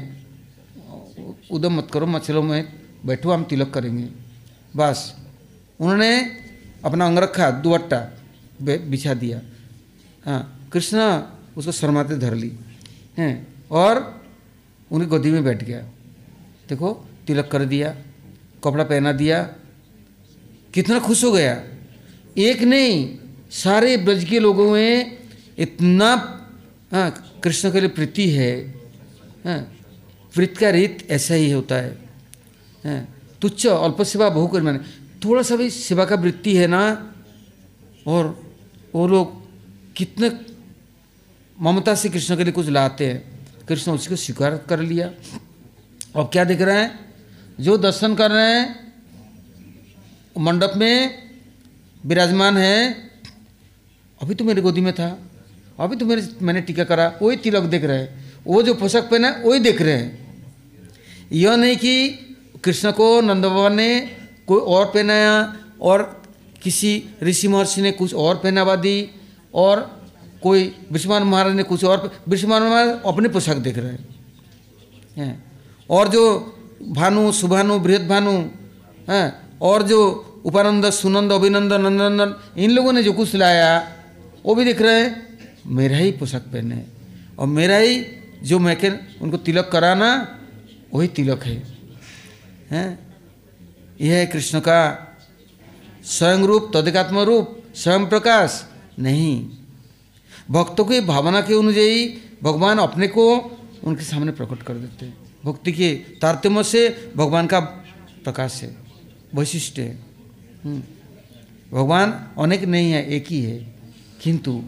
उदम मत करो मछलों में बैठो हम तिलक करेंगे। बस उन्होंने अपना अंग रखा दुवट्टा बिछा दिया। हाँ कृष्ण उसको शर्माते धर ली। हैं और उनकी गोदी में बैठ गया। देखो तिलक कर दिया। कपड़ा पहना दिया, कितना खुश हो गया। एक नहीं, सारे ब्रज के लोगों में इतना हाँ कृष्ण के लिए प्रीति है हाँ का रीत ऐसा ही होता है हाँ तुच्छ अल्प सेवा बहु कर माने थोड़ा सा भी सेवा का वृत्ति है ना, और वो लोग कितने ममता से कृष्ण के लिए कुछ लाते हैं। कृष्ण उसी को स्वीकार कर लिया। और क्या देख रहे हैं? जो दर्शन कर रहे हैं, मंडप में विराजमान है। अभी तो मेरी गोदी में था। अभी तो मेरे, मैंने टीका करा, वही तिलक देख रहे हैं। वो जो पोशाक पहना, वही देख रहे हैं। यह नहीं कि कृष्ण को नंद बाबा ने कोई और पहनाया और किसी ऋषि महर्षि ने कुछ और पहनावा दी और कोई विश्वमान महाराज ने कुछ और विश्वमान महाराज अपने पोशाक देख रहे हैं। और जो भानु, सुभानु बृहद भानु हैं, और जो उपानंद, सुनंद अभिनंदन नंदनंदन, इन लोगों ने जो कुछ लाया, वो भी दिख रहे हैं। मेरा ही पोशाक पहने और मेरा ही जो मैं उनको तिलक कराना, वही तिलक है। हैं, यह है कृष्ण का स्वयं रूप तदिकात्म रूप, स्वयं प्रकाश, नहीं। भक्तों की भावना के अनुযাयी भगवान अपने को उनके सामने प्रकट कर देते हैं। भक्ति के तारतम्य से भगवान का प्रकाश है, वैशिष्ट है। हम्म। भगवान अनेक नहीं है, एक ही है। किंतु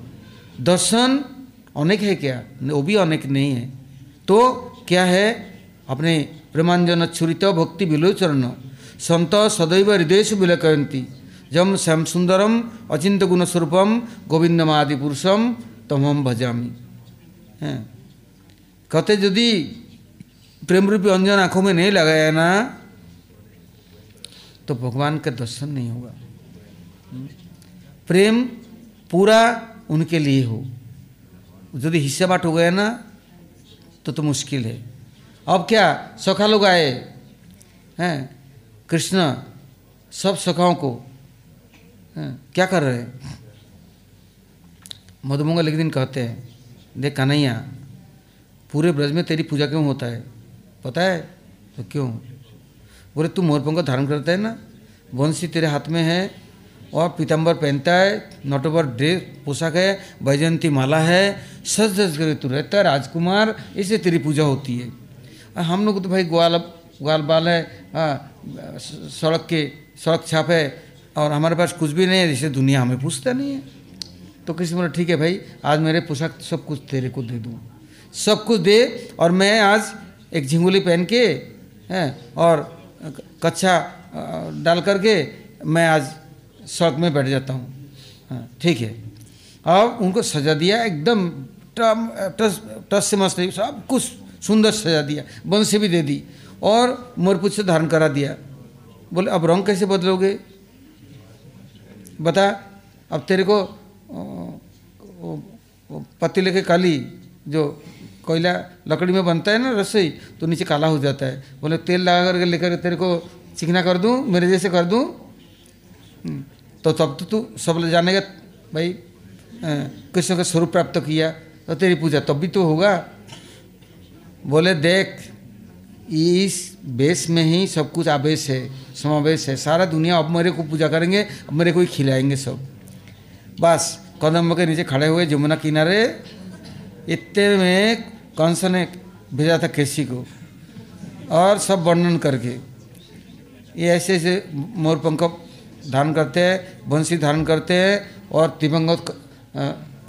दर्शन अनेक है क्या? वो भी अनेक नहीं है। तो क्या है? अपने प्रेमांजन छुरित भक्ति विलोचरण संत सदैव हृदय से विलकयंती जम श्याम सुंदरम अचिंत गुण स्वरूपम गोविंदम आदि पुरुषम तम हम भजामी। हैं। कहते यदि प्रेम रूपी अंजन आँखों में नहीं लगाया ना तो भगवान का दर्शन नहीं होगा। प्रेम पूरा उनके लिए हो। यदि हिस्सा बाट हो गया ना तो तो मुश्किल है। अब क्या, सखा लोग आए? हैं? कृष्ण, सब सखाओं को। क्या कर रहे हैं? मधुमंगल एक दिन कहते हैं, देख कन्हैया, पूरे ब्रज में तेरी पूजा क्यों होता है? पता है? तो क्यों? बोले तू मोरपंख धारण करता है ना? वंशी तेरे हाथ में है और पीतम्बर पहनता है नटोबर ड्रेस पोशाक है वैजयंती माला है सज सज कर तू रहता है राजकुमार इससे तेरी पूजा होती है। हम लोग तो भाई ग्वाल ग्वाल बाल है हाँ, सड़क के सड़क छाप है और हमारे पास कुछ भी नहीं है जिसे दुनिया हमें पूछता नहीं है। तो किसी बोला ठीक है भाई आज मेरे पोशाक सब कुछ तेरे को दे दूँ। सब कुछ दे और मैं आज एक झिंगुली पहन के, हैं, और कच्छा डाल करके मैं आज सड़क में बैठ जाता हूँ। हाँ ठीक है। अब उनको सजा दिया, एकदम टस से मस्त सब कुछ सुंदर सजा दिया, बंसी भी दे दी, और मोरपुछ से धारण करा दिया। बोले, अब रंग कैसे बदलोगे? बता, अब तेरे को पतीले के काली, जो कोयला लकड़ी में बनता है ना रसोई तो नीचे काला हो जाता है। बोले, तेल लगा करके लेकर तेरे को चिकना कर दूँ, मेरे जैसे कर दूँ? तो तब तो तू सब जानेगा भाई कृष्ण का स्वरूप प्राप्त किया तो तेरी पूजा तब भी तो होगा। बोले, देख, इस बेस में ही सब कुछ आवेश है, समावेश है। सारा दुनिया अब मेरे को पूजा करेंगे, अब मेरे को ही खिलाएँगे सब। बस, कदम के नीचे खड़े हुए, जमुना किनारे, इतने में कंस ने भेजा था केसी को और सब वर्णन करके। ये ऐसे ऐसे मोर पंख धारण करते हैं, बंसी धारण करते हैं और दिवंगत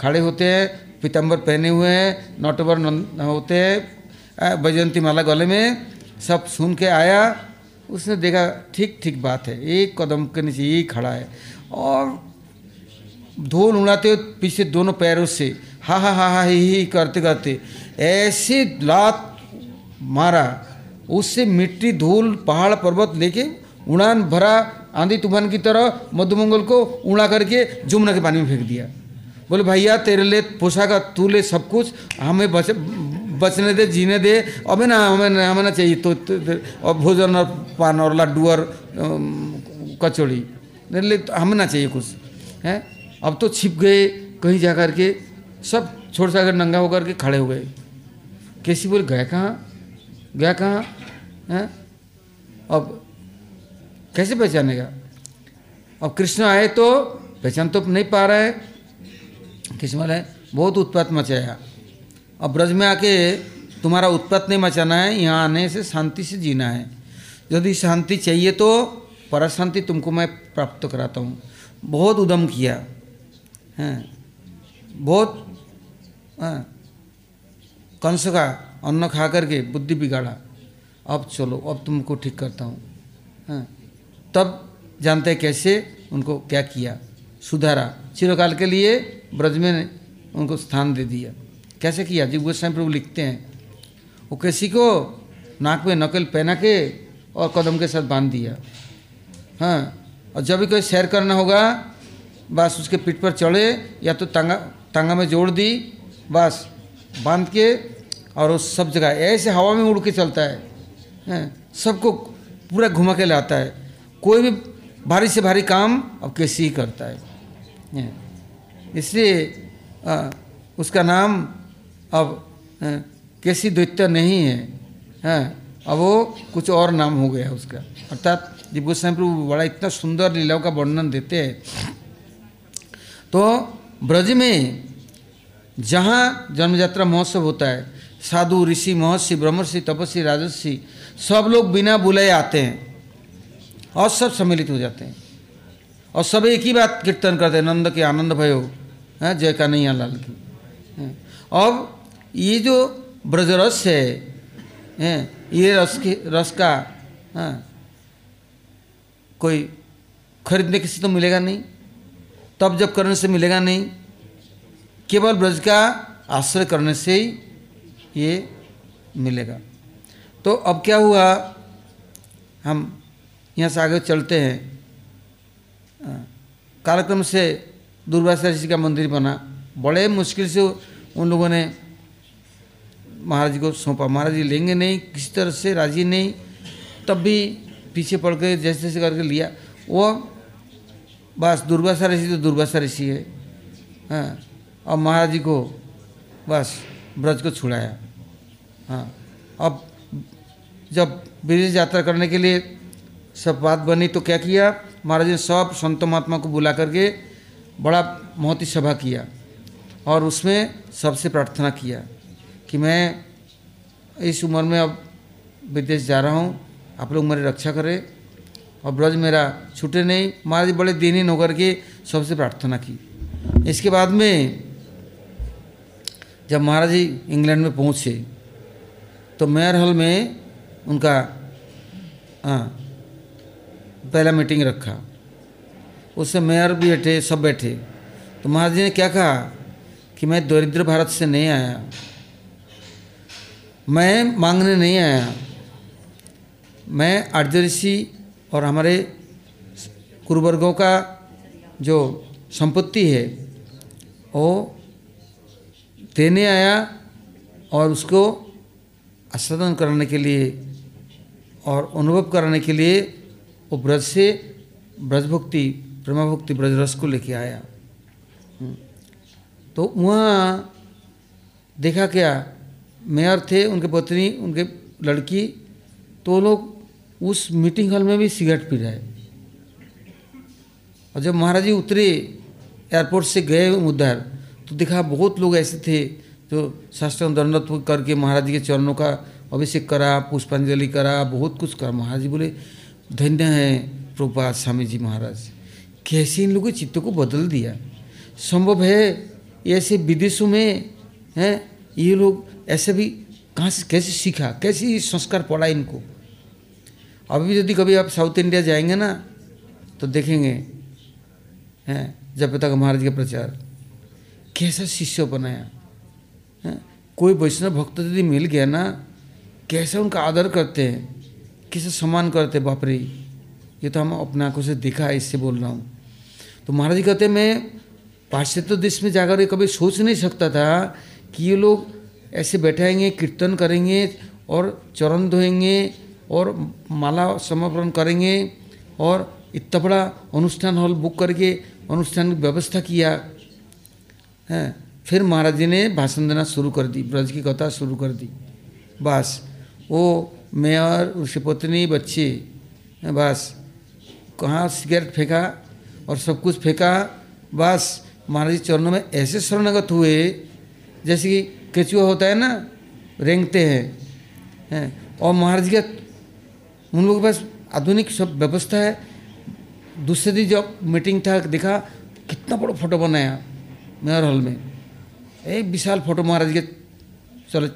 खड़े होते हैं पीतम्बर पहने हुए हैं, नटवर होते हैं बैजयंती माला गले में, सब सुन के आया, उसने देखा ठीक ठीक बात है, एक कदम के नीचे यही खड़ा है और धूल उड़ाते पीछे दोनों पैरों से हा हा हा, ही ही करते करते ऐसे लात मारा उससे मिट्टी धूल पहाड़ पर्वत लेके उड़ान भरा आंधी तूफ़ान की तरह मधुमंगल को उड़ा करके जुमना के पानी में फेंक दिया। बोले भैया तेरे लिए पोशाक तू ले सब कुछ हमें बच बचने दे जीने दे अबे ना हमें ना हमें ना चाहिए तो, तो, तो और भोजन और पान और लड्डू और कचौड़ी मेरे लिए हमें ना चाहिए कुछ हैं? अब तो छिप गए कहीं जा कर के सब छोड़ छाड़ नंगा होकर के खड़े हो गए। कैसी बोले गया कहाँ? गया कहाँ? हैं? अब कैसे पहचानेगा? अब कृष्ण आए तो पहचान तो नहीं पा रहा है। कृष्ण बोले बहुत उत्पात मचाया। अब ब्रज में आके तुम्हारा उत्पात नहीं मचाना है यहाँ आने से शांति से जीना है। यदि शांति चाहिए तो पर शांति तुमको मैं प्राप्त कराता हूँ। बहुत उदम किया। हैं? बहुत हाँ, कंस का अन्न खा करके बुद्धि बिगाड़ा। अब चलो अब तुमको ठीक करता हूँ। हाँ, तब जानते कैसे उनको क्या किया। सुधारा। चिरकाल के लिए ब्रज में उनको स्थान दे दिया। कैसे किया? जी गोस्वामी प्रभु लिखते हैं। वो किसी को नाक में नकल पहना के और कदम के साथ बाँध दिया। हाँ। और जब भी कोई सैर करना होगा बस उसके पीठ पर चढ़े या तो टांगा टांगा में जोड़ दी बस। बाँध के और उस सब जगह ऐसे हवा में उड़ के चलता है। सबको पूरा घुमा के लाता है। कोई भी भारी से भारी काम अब कैसे ही करता है। इसलिए उसका नाम अब कैसी दैत्य नहीं है। हैं? अब वो कुछ और नाम हो गया उसका। अर्थात जब गोस्वामी प्रभु बड़ा इतना सुंदर लीलाओं का वर्णन देते हैं। तो ब्रज में जहाँ जन्मयात्रा महोत्सव होता है साधु ऋषि महर्षि ब्रह्मर्षि तपस्वी राजस्वी सब लोग बिना बुलाए आते हैं और सब सम्मिलित हो जाते हैं। और सब एक ही बात कीर्तन करते हैं नंद के आनंद भयो है जय का नहीं लाल की अब ये जो ब्रजरस है ये रस के रस का है, कोई खरीदने किसी तो मिलेगा नहीं तब जब करने से मिलेगा नहीं केवल ब्रज का आश्रय करने से ही ये मिलेगा। तो अब क्या हुआ? हम यहाँ से आगे चलते हैं। कार्यक्रम से दुर्वासा ऋषि का मंदिर बना। बड़े मुश्किल से उन लोगों ने महाराज जी को सौंपा। महाराज जी लेंगे नहीं, किसी तरह से राज़ी नहीं, तब भी पीछे पड़ के जैसे जैसे करके लिया। वो बस दुर्वासा ऋषि तो दुर्वासा ऋषि है। हाँ। और महाराज जी को बस ब्रज को छुड़ाया। हाँ। अब जब विदेश यात्रा करने के लिए सब बात बनी तो क्या किया? महाराज ने सब संत महात्मा को बुला करके बड़ा मोहती सभा किया और उसमें सबसे प्रार्थना किया कि मैं इस उम्र में अब विदेश जा रहा हूँ, आप लोग मेरी रक्षा करें और ब्रज मेरा छूटे नहीं। महाराज बड़े दीनहीन होकर के सबसे प्रार्थना की। इसके बाद में जब महाराज जी इंग्लैंड में पहुँचे तो मेयर हॉल में उनका हाँ पहला मीटिंग रखा। उससे मेयर भी बैठे सब बैठे। तो महाराज जी ने क्या कहा कि मैं दरिद्र भारत से नहीं आया। मैं मांगने नहीं आया। मैं ऋषि और हमारे कुरुवर्गों का जो संपत्ति है, वो देने आया और उसको आस्वादन करने के लिए और अनुभव कराने के लिए वो ब्रज से ब्रज भक्ति प्रेमा भक्ति ब्रज रस को लेके आया। तो वहाँ देखा क्या, मेयर थे, उनके पत्नी, उनके लड़की तो लोग उस मीटिंग हॉल में भी सिगरेट पी रहे। और जब महाराज जी उतरे, एयरपोर्ट से गए उधर तो देखा बहुत लोग ऐसे थे जो शास्त्र दंडत करके महाराज जी के चरणों का अभिषेक करा, पुष्पांजलि करा, बहुत कुछ करा। महाराज जी बोले, धन्य है प्रभुपाद स्वामी जी महाराज। कैसे इन लोगों के चित्त को बदल दिया? संभव है ऐसे विदेशों में, हैं, ये लोग ऐसे भी कहाँ से, कैसे सीखा? कैसे संस्कार पड़ा इनको? अभी यदि कभी आप साउथ इंडिया जाएँगे ना तो देखेंगे, हैं, जब तक महाराज का प्रचार। कैसा शिष्य बनाया? है? कोई वैष्णव भक्त यदि मिल गया ना, कैसे उनका आदर करते हैं? कैसे सम्मान करते बाप रे, ये तो हम अपने आँखों से देखा है, इससे बोल रहा हूँ। तो महाराज जी कहते मैं पाश्चात्य देश में जाकर कभी सोच नहीं सकता था कि ये लोग ऐसे बैठाएँगे, कीर्तन करेंगे और चरण धोएँगे और माला समर्पण करेंगे और इतना बड़ा अनुष्ठान हॉल बुक करके, अनुष्ठान की व्यवस्था किया। है, फिर महाराज जी ने भाषण देना शुरू कर दी, ब्रज की कथा शुरू कर दी। बस, वो मेयर उसकी पत्नी बच्चे बस, कहाँ सिगरेट फेंका और सब कुछ फेंका, बस, महाराज जी चरणों में ऐसे शरणागत हुए, जैसे कि केचुआ होता है ना, रेंगते हैं हैं, और महाराज जी का, उन लोगों के पास आधुनिक सब व्यवस्था है। दूसरे दिन जब मीटिंग था, देखा, कितना बड़ा फ़ोटो बनाया। मेयर हॉल में। एक विशाल फ़ोटो महाराज के चलो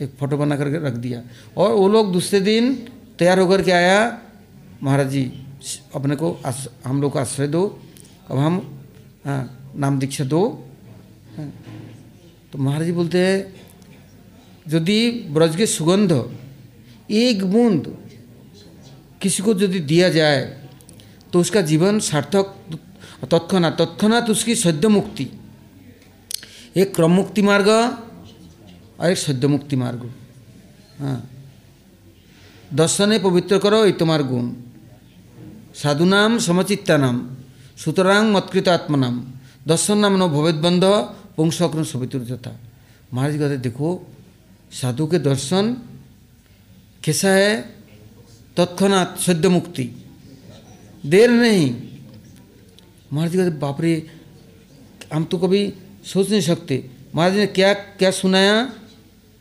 एक फ़ोटो बना करके रख दिया। और वो लोग दूसरे दिन तैयार होकर के आया, महाराज जी, अपने को हम लोग को आश्रय दो, अब हम नाम दीक्षा दो। तो महाराज जी बोलते हैं, यदि ब्रज के सुगंध, एक बूंद किसी को यदि दिया जाए तो उसका जीवन सार्थक तत्क्षणात तत्क्षणात उसकी सद्य मुक्ति एक क्रम मुक्ति मार्ग और एक सद्य मुक्ति मार्ग हाँ दर्शने पवित्र करो इतमार गुण साधुनाम समचित्तानाम सुतरांग मत्कृत आत्मनाम दर्शन नाम न भवेद बंध पुंसक्रम सवितुर्जता महाराज कहते देखो साधु के दर्शन कैसा है तत्क्षणात सद्य मुक्ति देर नहीं महाराज जी कहते बाप रे हम तो कभी सोच नहीं सकते। महाराज ने क्या क्या सुनाया?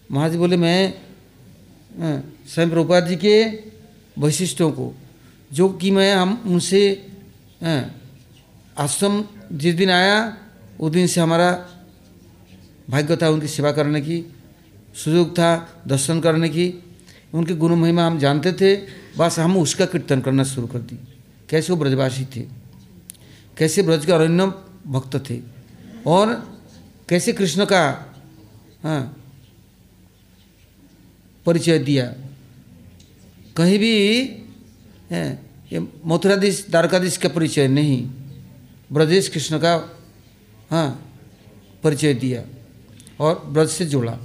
महाराज जी बोले, मैं स्वयं प्रभुपाद जी के वैशिष्टों को, जो कि मैं, हम उनसे आश्रम जिस दिन आया, उस दिन से हमारा भाग्य था उनकी सेवा करने की सुयोग था दर्शन करने की, उनके गुण महिमा हम जानते थे, बस हम उसका कीर्तन करना शुरू कर दी कैसे वो ब्रजवासी थे? कैसे ब्रज के अरण्य भक्त थे और कैसे कृष्ण का हाँ परिचय दिया। कहीं भी ये मथुराधीश, द्वारकाधीश का परिचय नहीं, ब्रजेश कृष्ण का हाँ परिचय दिया और ब्रज से जोड़ा।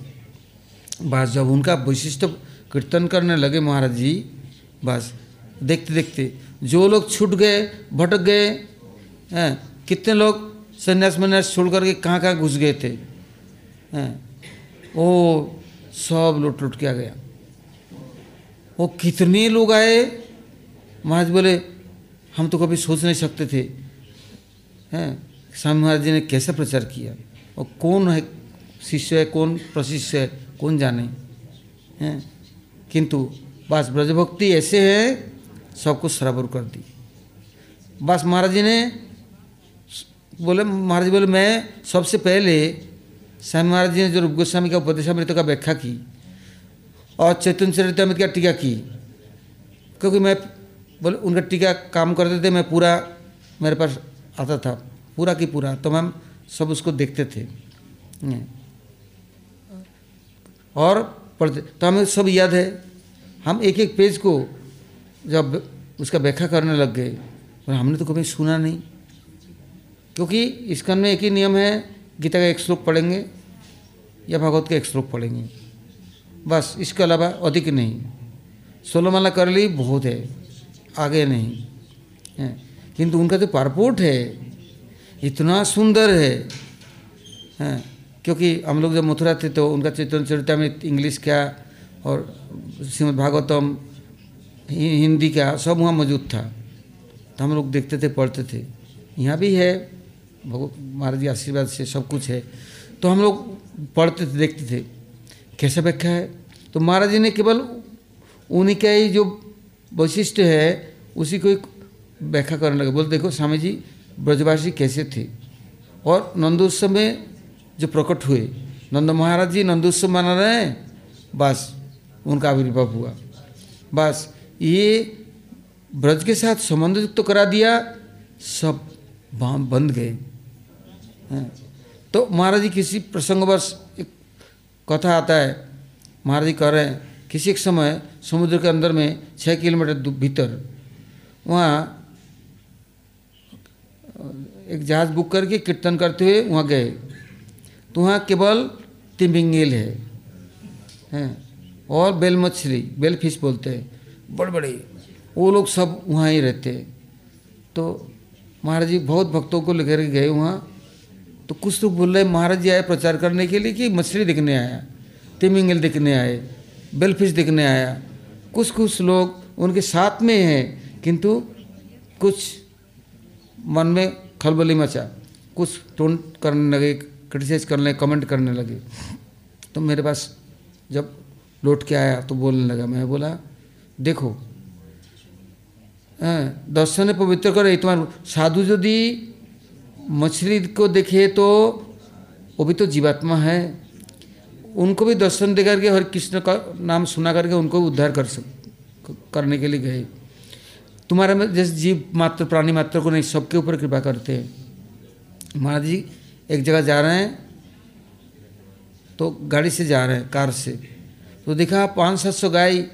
बस जब उनका विशिष्ट कीर्तन करने लगे महाराज जी, बस देखते देखते जो लोग छूट गए, भटक गए हैं, कितने लोग संन्यास मन्यास छोड़ करके कहाँ कहाँ घुस गए थे? हैं, वो सब लुट लुट के आ गया। वो कितने लोग आए? महाराज बोले, हम तो कभी सोच नहीं सकते थे। हैं, स्वामी महाराज जी ने कैसा प्रचार किया? और कौन है शिष्य है, कौन प्रशिष्य है, कौन जाने? हैं, किंतु बस ब्रजभक्ति ऐसे है सबको सराबर कर दी। बस महाराज जी ने बोले, महाराज बोले, मैं सबसे पहले स्वामी महाराज जी ने जो रूप गोस्वामी का उपदेशामृत का व्याख्या की और चैतन्य चरितमृत का टीका की, क्योंकि मैं, बोले, उनका टीका काम करते थे, मैं पूरा, मेरे पास आता था, पूरा की पूरा तो हम सब उसको देखते थे। और पढ़ते तो हमें सब याद है, हम एक एक पेज को जब उसका व्याख्या करने लग गए हमने तो कभी सुना नहीं। क्योंकि इसका में एक ही नियम है गीता का एक श्लोक पढ़ेंगे या भागवत का एक श्लोक पढ़ेंगे। बस इसके अलावा अधिक नहीं। सोलमाला कर ली बहुत है। आगे नहीं। है। किंतु उनका जो तो पारपोर्ट है इतना सुंदर है, है। क्योंकि हम लोग जब मथुरा थे तो उनका चैतन्य चरिता में इंग्लिश का और श्रीमद भागवतम हिंदी का सब वहाँ मौजूद था। तो हम लोग देखते थे पढ़ते थे। यहाँ भी है। महाराज जी आशीर्वाद से सब कुछ है। तो हम लोग पढ़ते थे, देखते थे, कैसा व्याख्या है? तो महाराज जी ने केवल उन्हीं का ही जो वैशिष्ट है, उसी को एक व्याख्या करने लगे। बोले, देखो, स्वामी जी, ब्रजवासी कैसे थे? और नंदोत्सव में जो प्रकट हुए, नंद महाराज जी नंदोत्सव मना रहे हैं, बस, उनका आविर्भाव हुआ। बस, ये ब्रज के साथ संबंध तो करा दिया, सब बंद गए। तो महाराज जी किसी प्रसंगवश एक कथा आता है। महाराज जी कह रहे हैं, किसी एक समय समुद्र के अंदर में छः किलोमीटर भीतर वहाँ, एक जहाज़ बुक करके कीर्तन करते हुए वहाँ गए। तो वहाँ केवल तिमिंगेल है। हैं, और बेल मछली बेल फ़िश बोलते हैं बड़े बड़े वो लोग सब वहाँ ही रहते। हैं तो महाराज जी बहुत भक्तों को लेकर गए वहाँ। तो कुछ लोग बोल रहे महाराज जी आए प्रचार करने के लिए कि मछली देखने आया, तिमिंगल देखने आए बेल फ़िश देखने आया। कुछ कुछ लोग उनके साथ में हैं, किंतु कुछ मन में खलबली मचा, कुछ टोन करने लगे, क्रिटिसाइज करने लगे कमेंट करने लगे। तो मेरे पास जब लौट के आया तो बोलने लगा, मैं बोला, देखो दर्शन पवित्र करे तुम्हार साधु यदि मछली को देखे तो वो भी तो जीवात्मा है। उनको भी दर्शन दे करके हर कृष्ण का नाम सुना करके उनको उद्धार कर सक, करने के लिए गए तुम्हारे में जैसे जीव मात्र, प्राणी मात्र को नहीं, सबके ऊपर कृपा करते हैं। महाराज जी, एक जगह जा रहे हैं तो गाड़ी से जा रहे हैं, कार से। तो देखा पाँच सात सौ गाय,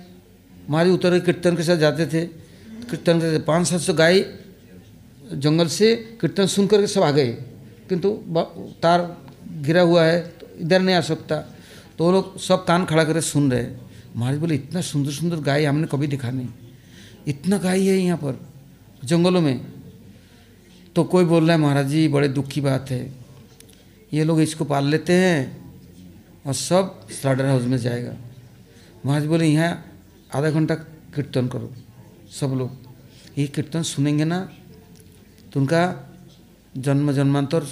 महाराज उतर के कीर्तन के साथ जाते थे। कीर्तन के साथ पाँच सात सौ गाय जंगल से कीर्तन सुन करके सब आ गए। किंतु तार गिरा हुआ है तो इधर नहीं आ सकता। तो वो लोग सब कान खड़ा करके सुन रहे महाराज बोले, इतना सुंदर सुंदर गाय हमने कभी दिखा नहीं। इतना गाय है यहाँ पर, जंगलों में। तो कोई बोल रहा है, महाराज जी, बड़े दुख की बात है। ये लोग इसको पाल लेते हैं और सब स्लाडर हाउस में जाएगा। महाराज बोले, यहाँ आधा घंटा कीर्तन करो, सब लोग। ये कीर्तन सुनेंगे ना उनका जन्म जन्मांतर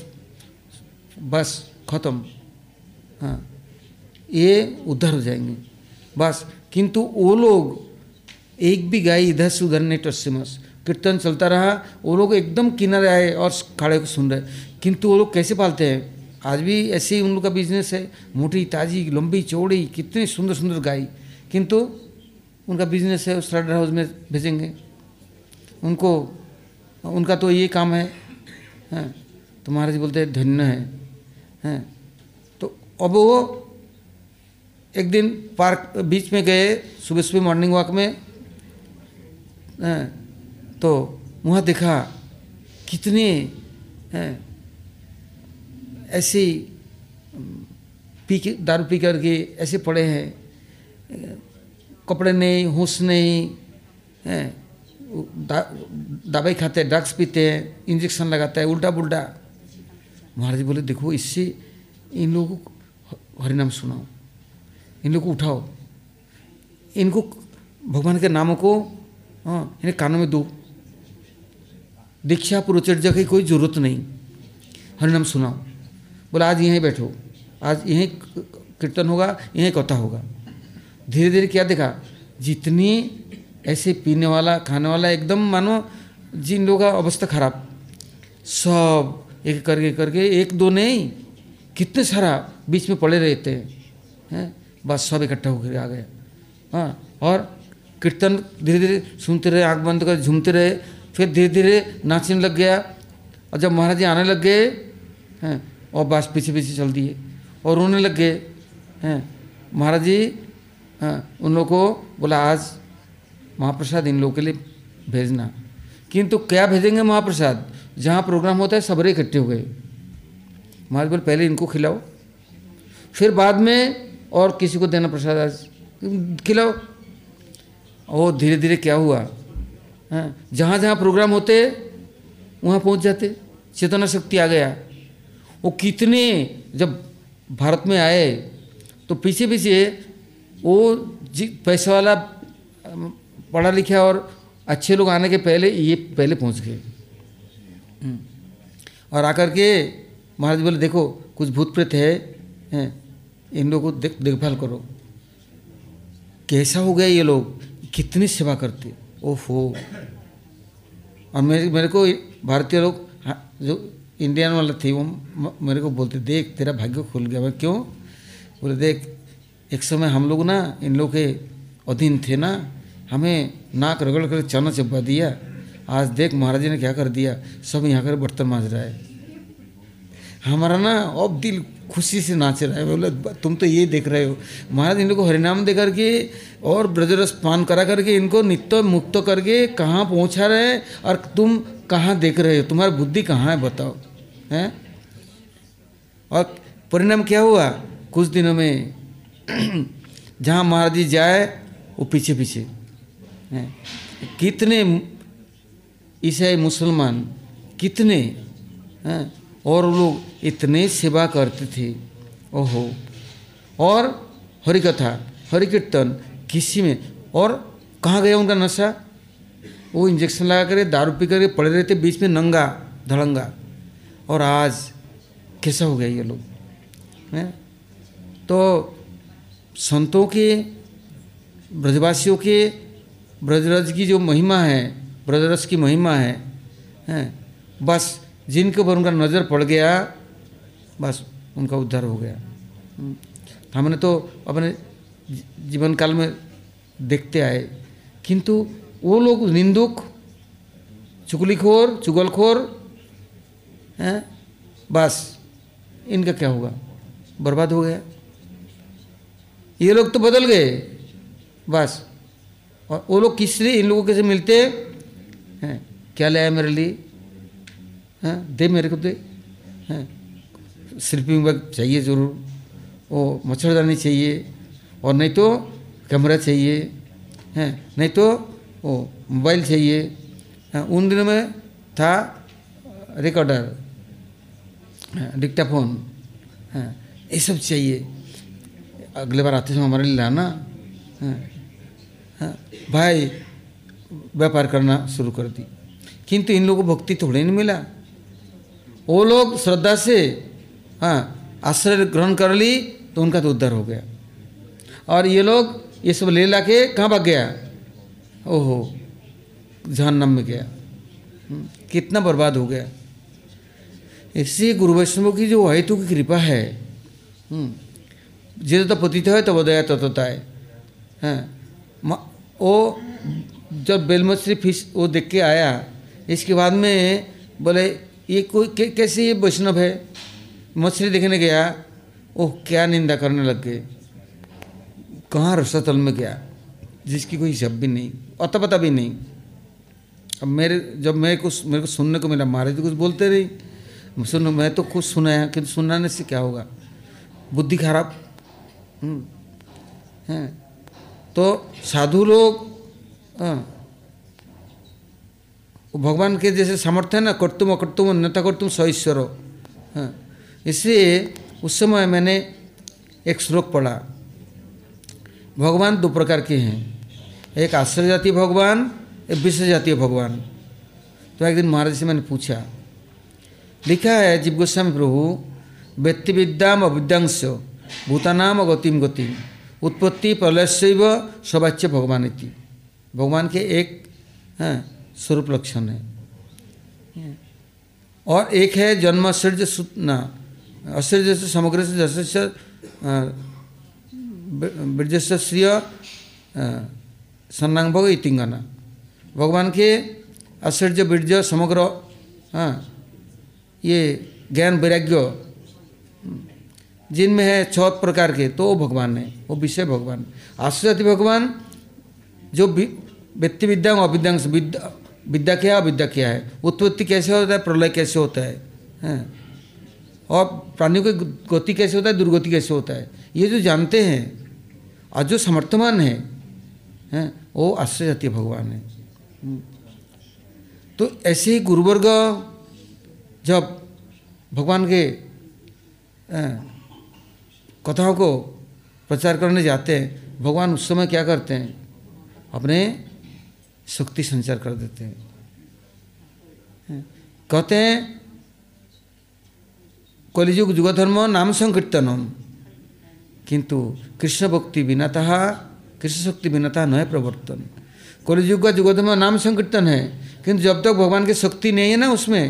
बस खत्म। हाँ ये उधर हो जाएँगे। बस, किंतु वो लोग, एक भी गाय इधर से उधर नहीं टस्मस कीर्तन चलता रहा, वो लोग एकदम किनारे आए और खड़े को सुन रहे। किंतु वो लोग कैसे पालते हैं? आज भी ऐसे ही उन लोग का बिज़नेस है। मोटी, ताजी, लंबी, चौड़ी, कितनी सुंदर सुंदर गाय। किंतु उनका बिज़नेस है स्लाटर हाउस में भेजेंगे। उनको उनका तो ये काम है। हैं तो महाराज बोलते हैं, धन्य है। हैं तो अब वो एक दिन पार्क बीच में गए, सुबह सुबह मॉर्निंग वॉक में। हैं तो वहाँ देखा कितने, हैं, ऐसे, पी के, दारू पी करके ऐसे पड़े हैं। कपड़े नहीं, होश नहीं, हैं दवाई खाते हैं ड्रग्स पीते हैं इंजेक्शन लगाता है उल्टा पुल्टा महाराज बोले, देखो, इससे इन लोगों को हरिनाम सुनाओ। इन लोगों को उठाओ। इनको भगवान के नामों को हाँ इन्हें कानों में दो। दीक्षा पुरोचर्या की कोई ज़रूरत नहीं। हरिनाम सुनाओ। बोले, आज यहीं बैठो। आज यहीं कीर्तन होगा, यहीं कथा होगा। धीरे धीरे क्या देखा? जितनी ऐसे पीने वाला, खाने वाला एकदम मानो जिन लोगों का अवस्था खराब, सब एक करके करके एक दो नहीं, कितने सारा बीच में पड़े रहते हैं बस सब इकट्ठा होकर आ गए। हाँ और कीर्तन धीरे धीरे सुनते रहे, आँख बंद कर झूमते रहे, फिर धीरे धीरे नाचने लग गया, और जब महाराज जी आने लग गए, हैं, और बस पीछे पीछे चल दिए, और रोने लग गए, हैं। महाराज जी हाँ उन लोगों को बोला, आज महाप्रसाद इन लोगों के लिए भेजना। किंतु क्या भेजेंगे महाप्रसाद? जहाँ प्रोग्राम होता है सबरे इकट्ठे हो गए। महाराज बोले, पहले इनको खिलाओ, फिर बाद में और किसी को देना प्रसाद आज। खिलाओ। और धीरे धीरे क्या हुआ? हाँ जहाँ जहाँ प्रोग्राम होते, वहाँ पहुँच जाते। चेतना शक्ति आ गया। वो कितने, जब भारत में आए तो पीछे पीछे वो जी, पैसे वाला पढ़ा लिखा और अच्छे लोग आने के पहले ये पहले पहुँच गए। और आकर के महाराज बोले, देखो, कुछ भूत प्रेत है, हैं, इन लोगों को देख, देखभाल करो। कैसा हो गया ये लोग? कितनी सेवा करते? ओफो और मेरे मेरे को भारतीय लोग जो इंडियन वाला थे, वो मेरे को बोलते, देख, तेरा भाग्य खुल गया। मैं, क्यों? बोले, देख, एक समय हम लोग ना, इन लोग के अधीन थे ना हमें नाक रगड़ कर चना चपा दिया। आज देख महाराज जी ने क्या कर दिया? सब यहाँ कर बर्तन मांज रहा है। हमारा ना अब दिल खुशी से नाच रहा है। बोले, तुम तो ये देख रहे हो। महाराज इन लोग को हरिनाम दे करके और ब्रजरस पान करा करके इनको नित्य मुक्त करके कहाँ पहुँचा रहे और तुम कहाँ देख रहे हो? तुम्हारी बुद्धि कहाँ है बताओ, हैं? और परिणाम क्या हुआ? कुछ दिनों में जहाँ महाराज जी जाए, वो पीछे पीछे हैं कितने ईसाई मुसलमान कितने, हैं, और लोग इतने सेवा करते थे, ओहो। और हरि कथा हरि कीर्तन किसी में, और कहाँ गया उनका नशा? वो इंजेक्शन लगा कर, दारू पी करके पड़े रहते, बीच में नंगा, धड़ंगा। और आज कैसा हो गया ये लोग, हैं? तो संतों के, ब्रजवासियों के ब्रजरज की जो महिमा है ब्रजरस की महिमा है, हैं, बस जिनके ऊपर उनका नज़र पड़ गया, बस उनका उद्धार हो गया। हमने तो अपने जीवन काल में देखते आए, किंतु वो लोग निंदुक, चुगलीखोर, चुगलखोर, हैं, बस इनका क्या होगा? बर्बाद हो गया। ये लोग तो बदल गए, बस। और वो लोग किस लिए इन लोगों के से मिलते हैं? क्या लाया मेरे लिए? हैं? दे मेरे को दे। हैं? स्लीपिंग बैग चाहिए ज़रूर। वो मच्छरदानी चाहिए। और नहीं तो कैमरा चाहिए। हैं? नहीं तो वो मोबाइल चाहिए। उन दिनों में था रिकॉर्डर। डिक्टाफोन। हाँ? ये सब चाहिए। अगले बार आते समय हमारे लिए लाना। हाँ हाँ? भाई, व्यापार करना शुरू कर दी। किंतु इन लोगों को भक्ति थोड़े नहीं मिला। वो लोग श्रद्धा से हाँ आश्रय ग्रहण कर ली तो उनका तो उद्धार हो गया। और ये लोग, ये सब ले ला के कहाँ भाग गया? ओहो, जहन्नम में गया। कितना बर्बाद हो गया। इससे गुरु वैष्णव की जो हेतु की कृपा है जे तो पतित है तो बदया ततता है हाँ वो जब बेलमछली फ़िश वो देख के आया इसके बाद में बोले ये कोई कैसे ये वैष्णव है? मछली देखने गया ओह क्या निंदा करने लग गए। कहाँ रसतल में गया? जिसकी कोई हिसाब भी नहीं अता पता भी नहीं। अब मेरे जब मैं कुछ मेरे को सुनने को मिला महाराज कुछ बोलते रही। सुन मैं तो कुछ सुनाया किंतु सुनाने से क्या होगा? बुद्धि खराब। हम्म, हैं। तो साधु लोग हाँ, भगवान के जैसे सामर्थ्य है ना कर्तुम अकर्तुम अन्यता कर्तुम सईश्वर हाँ इसलिए उस समय मैंने एक श्लोक पढ़ा। भगवान दो प्रकार के हैं। एक आश्रय जातीय भगवान एक विश्व जातीय भगवान। तो एक दिन महाराज से मैंने पूछा लिखा है जीव गोस्वामी प्रभु व्यक्ति विद्याम अविद्यांश भूतानाम गतिम गतिम। उत्पत्ति प्रलयशैव सवाच्य भगवान इति। भगवान के एक हाँ, स्वरूप लक्षण है। और एक है जन्म सृज ना अश्चर्य से समग्र से जस्य ब्रजस्य श्रिय सन्नांग भोग इतिंगना। भगवान के आश्चर्य बीर्ज समग्र हाँ ये ज्ञान वैराग्य जिनमें है छह प्रकार के तो वो भगवान है, वो विषय भगवान आश्चर्य भगवान, जो व्यक्ति विद्या अविद्यांश, विद्या विद्या क्या अविद्या क्या है? उत्पत्ति कैसे होता है, प्रलय कैसे होता है? हैं। और प्राणियों की गति कैसे होता है, दुर्गति कैसे होता है? ये जो जानते हैं, और जो समर्थमान है, हैं, वो आश्रय भगवान है। तो ऐसे ही गुरुवर्ग, जब भगवान के कथाओं को प्रचार करने जाते हैं, भगवान उस समय क्या करते हैं? अपने शक्ति संचार कर देते हैं। कहते हैं कलिजुग युगधर्म नाम संकीर्तनम। किंतु कृष्ण भक्ति बिनाता कृष्ण शक्ति बिनाता नए प्रवर्तन। कलिजुग का युगधर्म नाम संकीर्तन है, किंतु जब तक भगवान की शक्ति नहीं है ना उसमें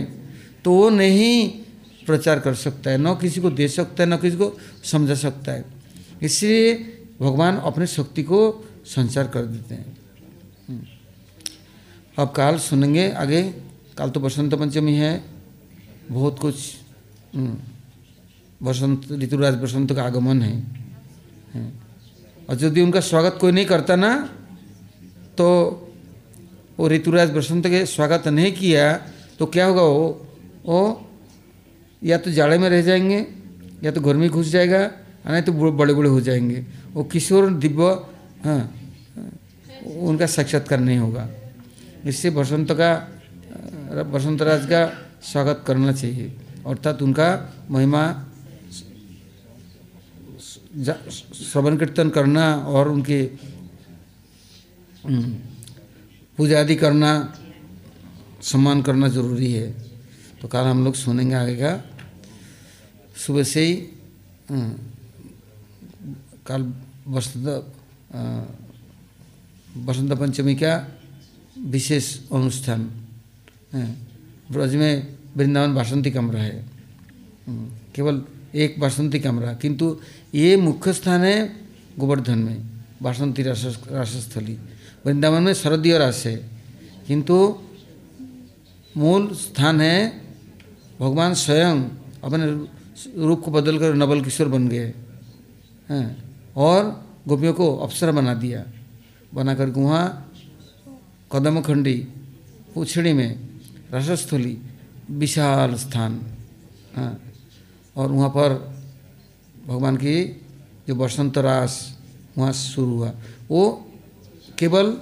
तो वो नहीं प्रचार कर सकता है। न किसी को दे सकता है, न किसी को समझा सकता है। इसलिए भगवान अपनी शक्ति को संचार कर देते हैं। हम्म। अब काल सुनेंगे आगे। काल तो बसंत पंचमी है। बहुत कुछ हम्म। बसंत, ऋतुराज बसंत का आगमन है। और यदि उनका स्वागत कोई नहीं करता ना तो वो ऋतुराज बसंत के स्वागत नहीं किया तो क्या होगा वो? वो या तो जाड़े में रह जाएँगे, या तो घर में घुस जाएगा नहीं तो बड़े बड़े हो जाएँगे। वो किशोर दिव्य हाँ उनका साक्षात्कार नहीं होगा। इससे बसंत का बसंत राज का स्वागत करना चाहिए। अर्थात उनका महिमा श्रवण कीर्तन करना और उनके पूजा आदि करना, सम्मान करना ज़रूरी है। तो कल हम लोग सुनेंगे आगे का सुबह से ही कल बसंत बसंत पंचमी का विशेष अनुष्ठान ब्रज में वृंदावन बासंती कमरा है। केवल एक बासंती कमरा, किंतु ये मुख्य स्थान है गोवर्धन में, बासंती रासस्थली। वृंदावन में शरदीय रास है, किंतु मूल स्थान है भगवान स्वयं, अपने रूप को बदल कर नवल किशोर बन गए। हैं। और गोपियों को अप्सरा बना दिया। बना करके वहाँ कदमखंडी पूछड़ी में रसस्थली विशाल स्थान। हाँ। और वहाँ पर भगवान की जो बसंत रास वहाँ शुरू हुआ। वो केवल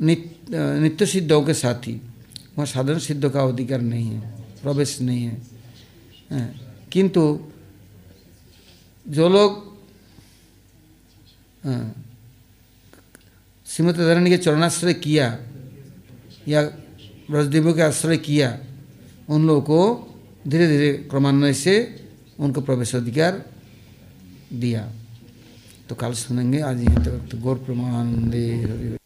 नित्य नित्य सिद्धों के साथ ही वहाँ साधारण सिद्ध का अधिकार नहीं है प्रवेश नहीं है। हाँ, किंतु जो लोग श्रीमती धरणी के चरणाश्रय किया या ब्रजदेवों के आश्रय किया, उन लोगों को धीरे धीरे क्रमान्वय से उनको प्रवेश अधिकार दिया। तो कल सुनेंगे, आज यहीं तक। तो गौर प्रमाण दे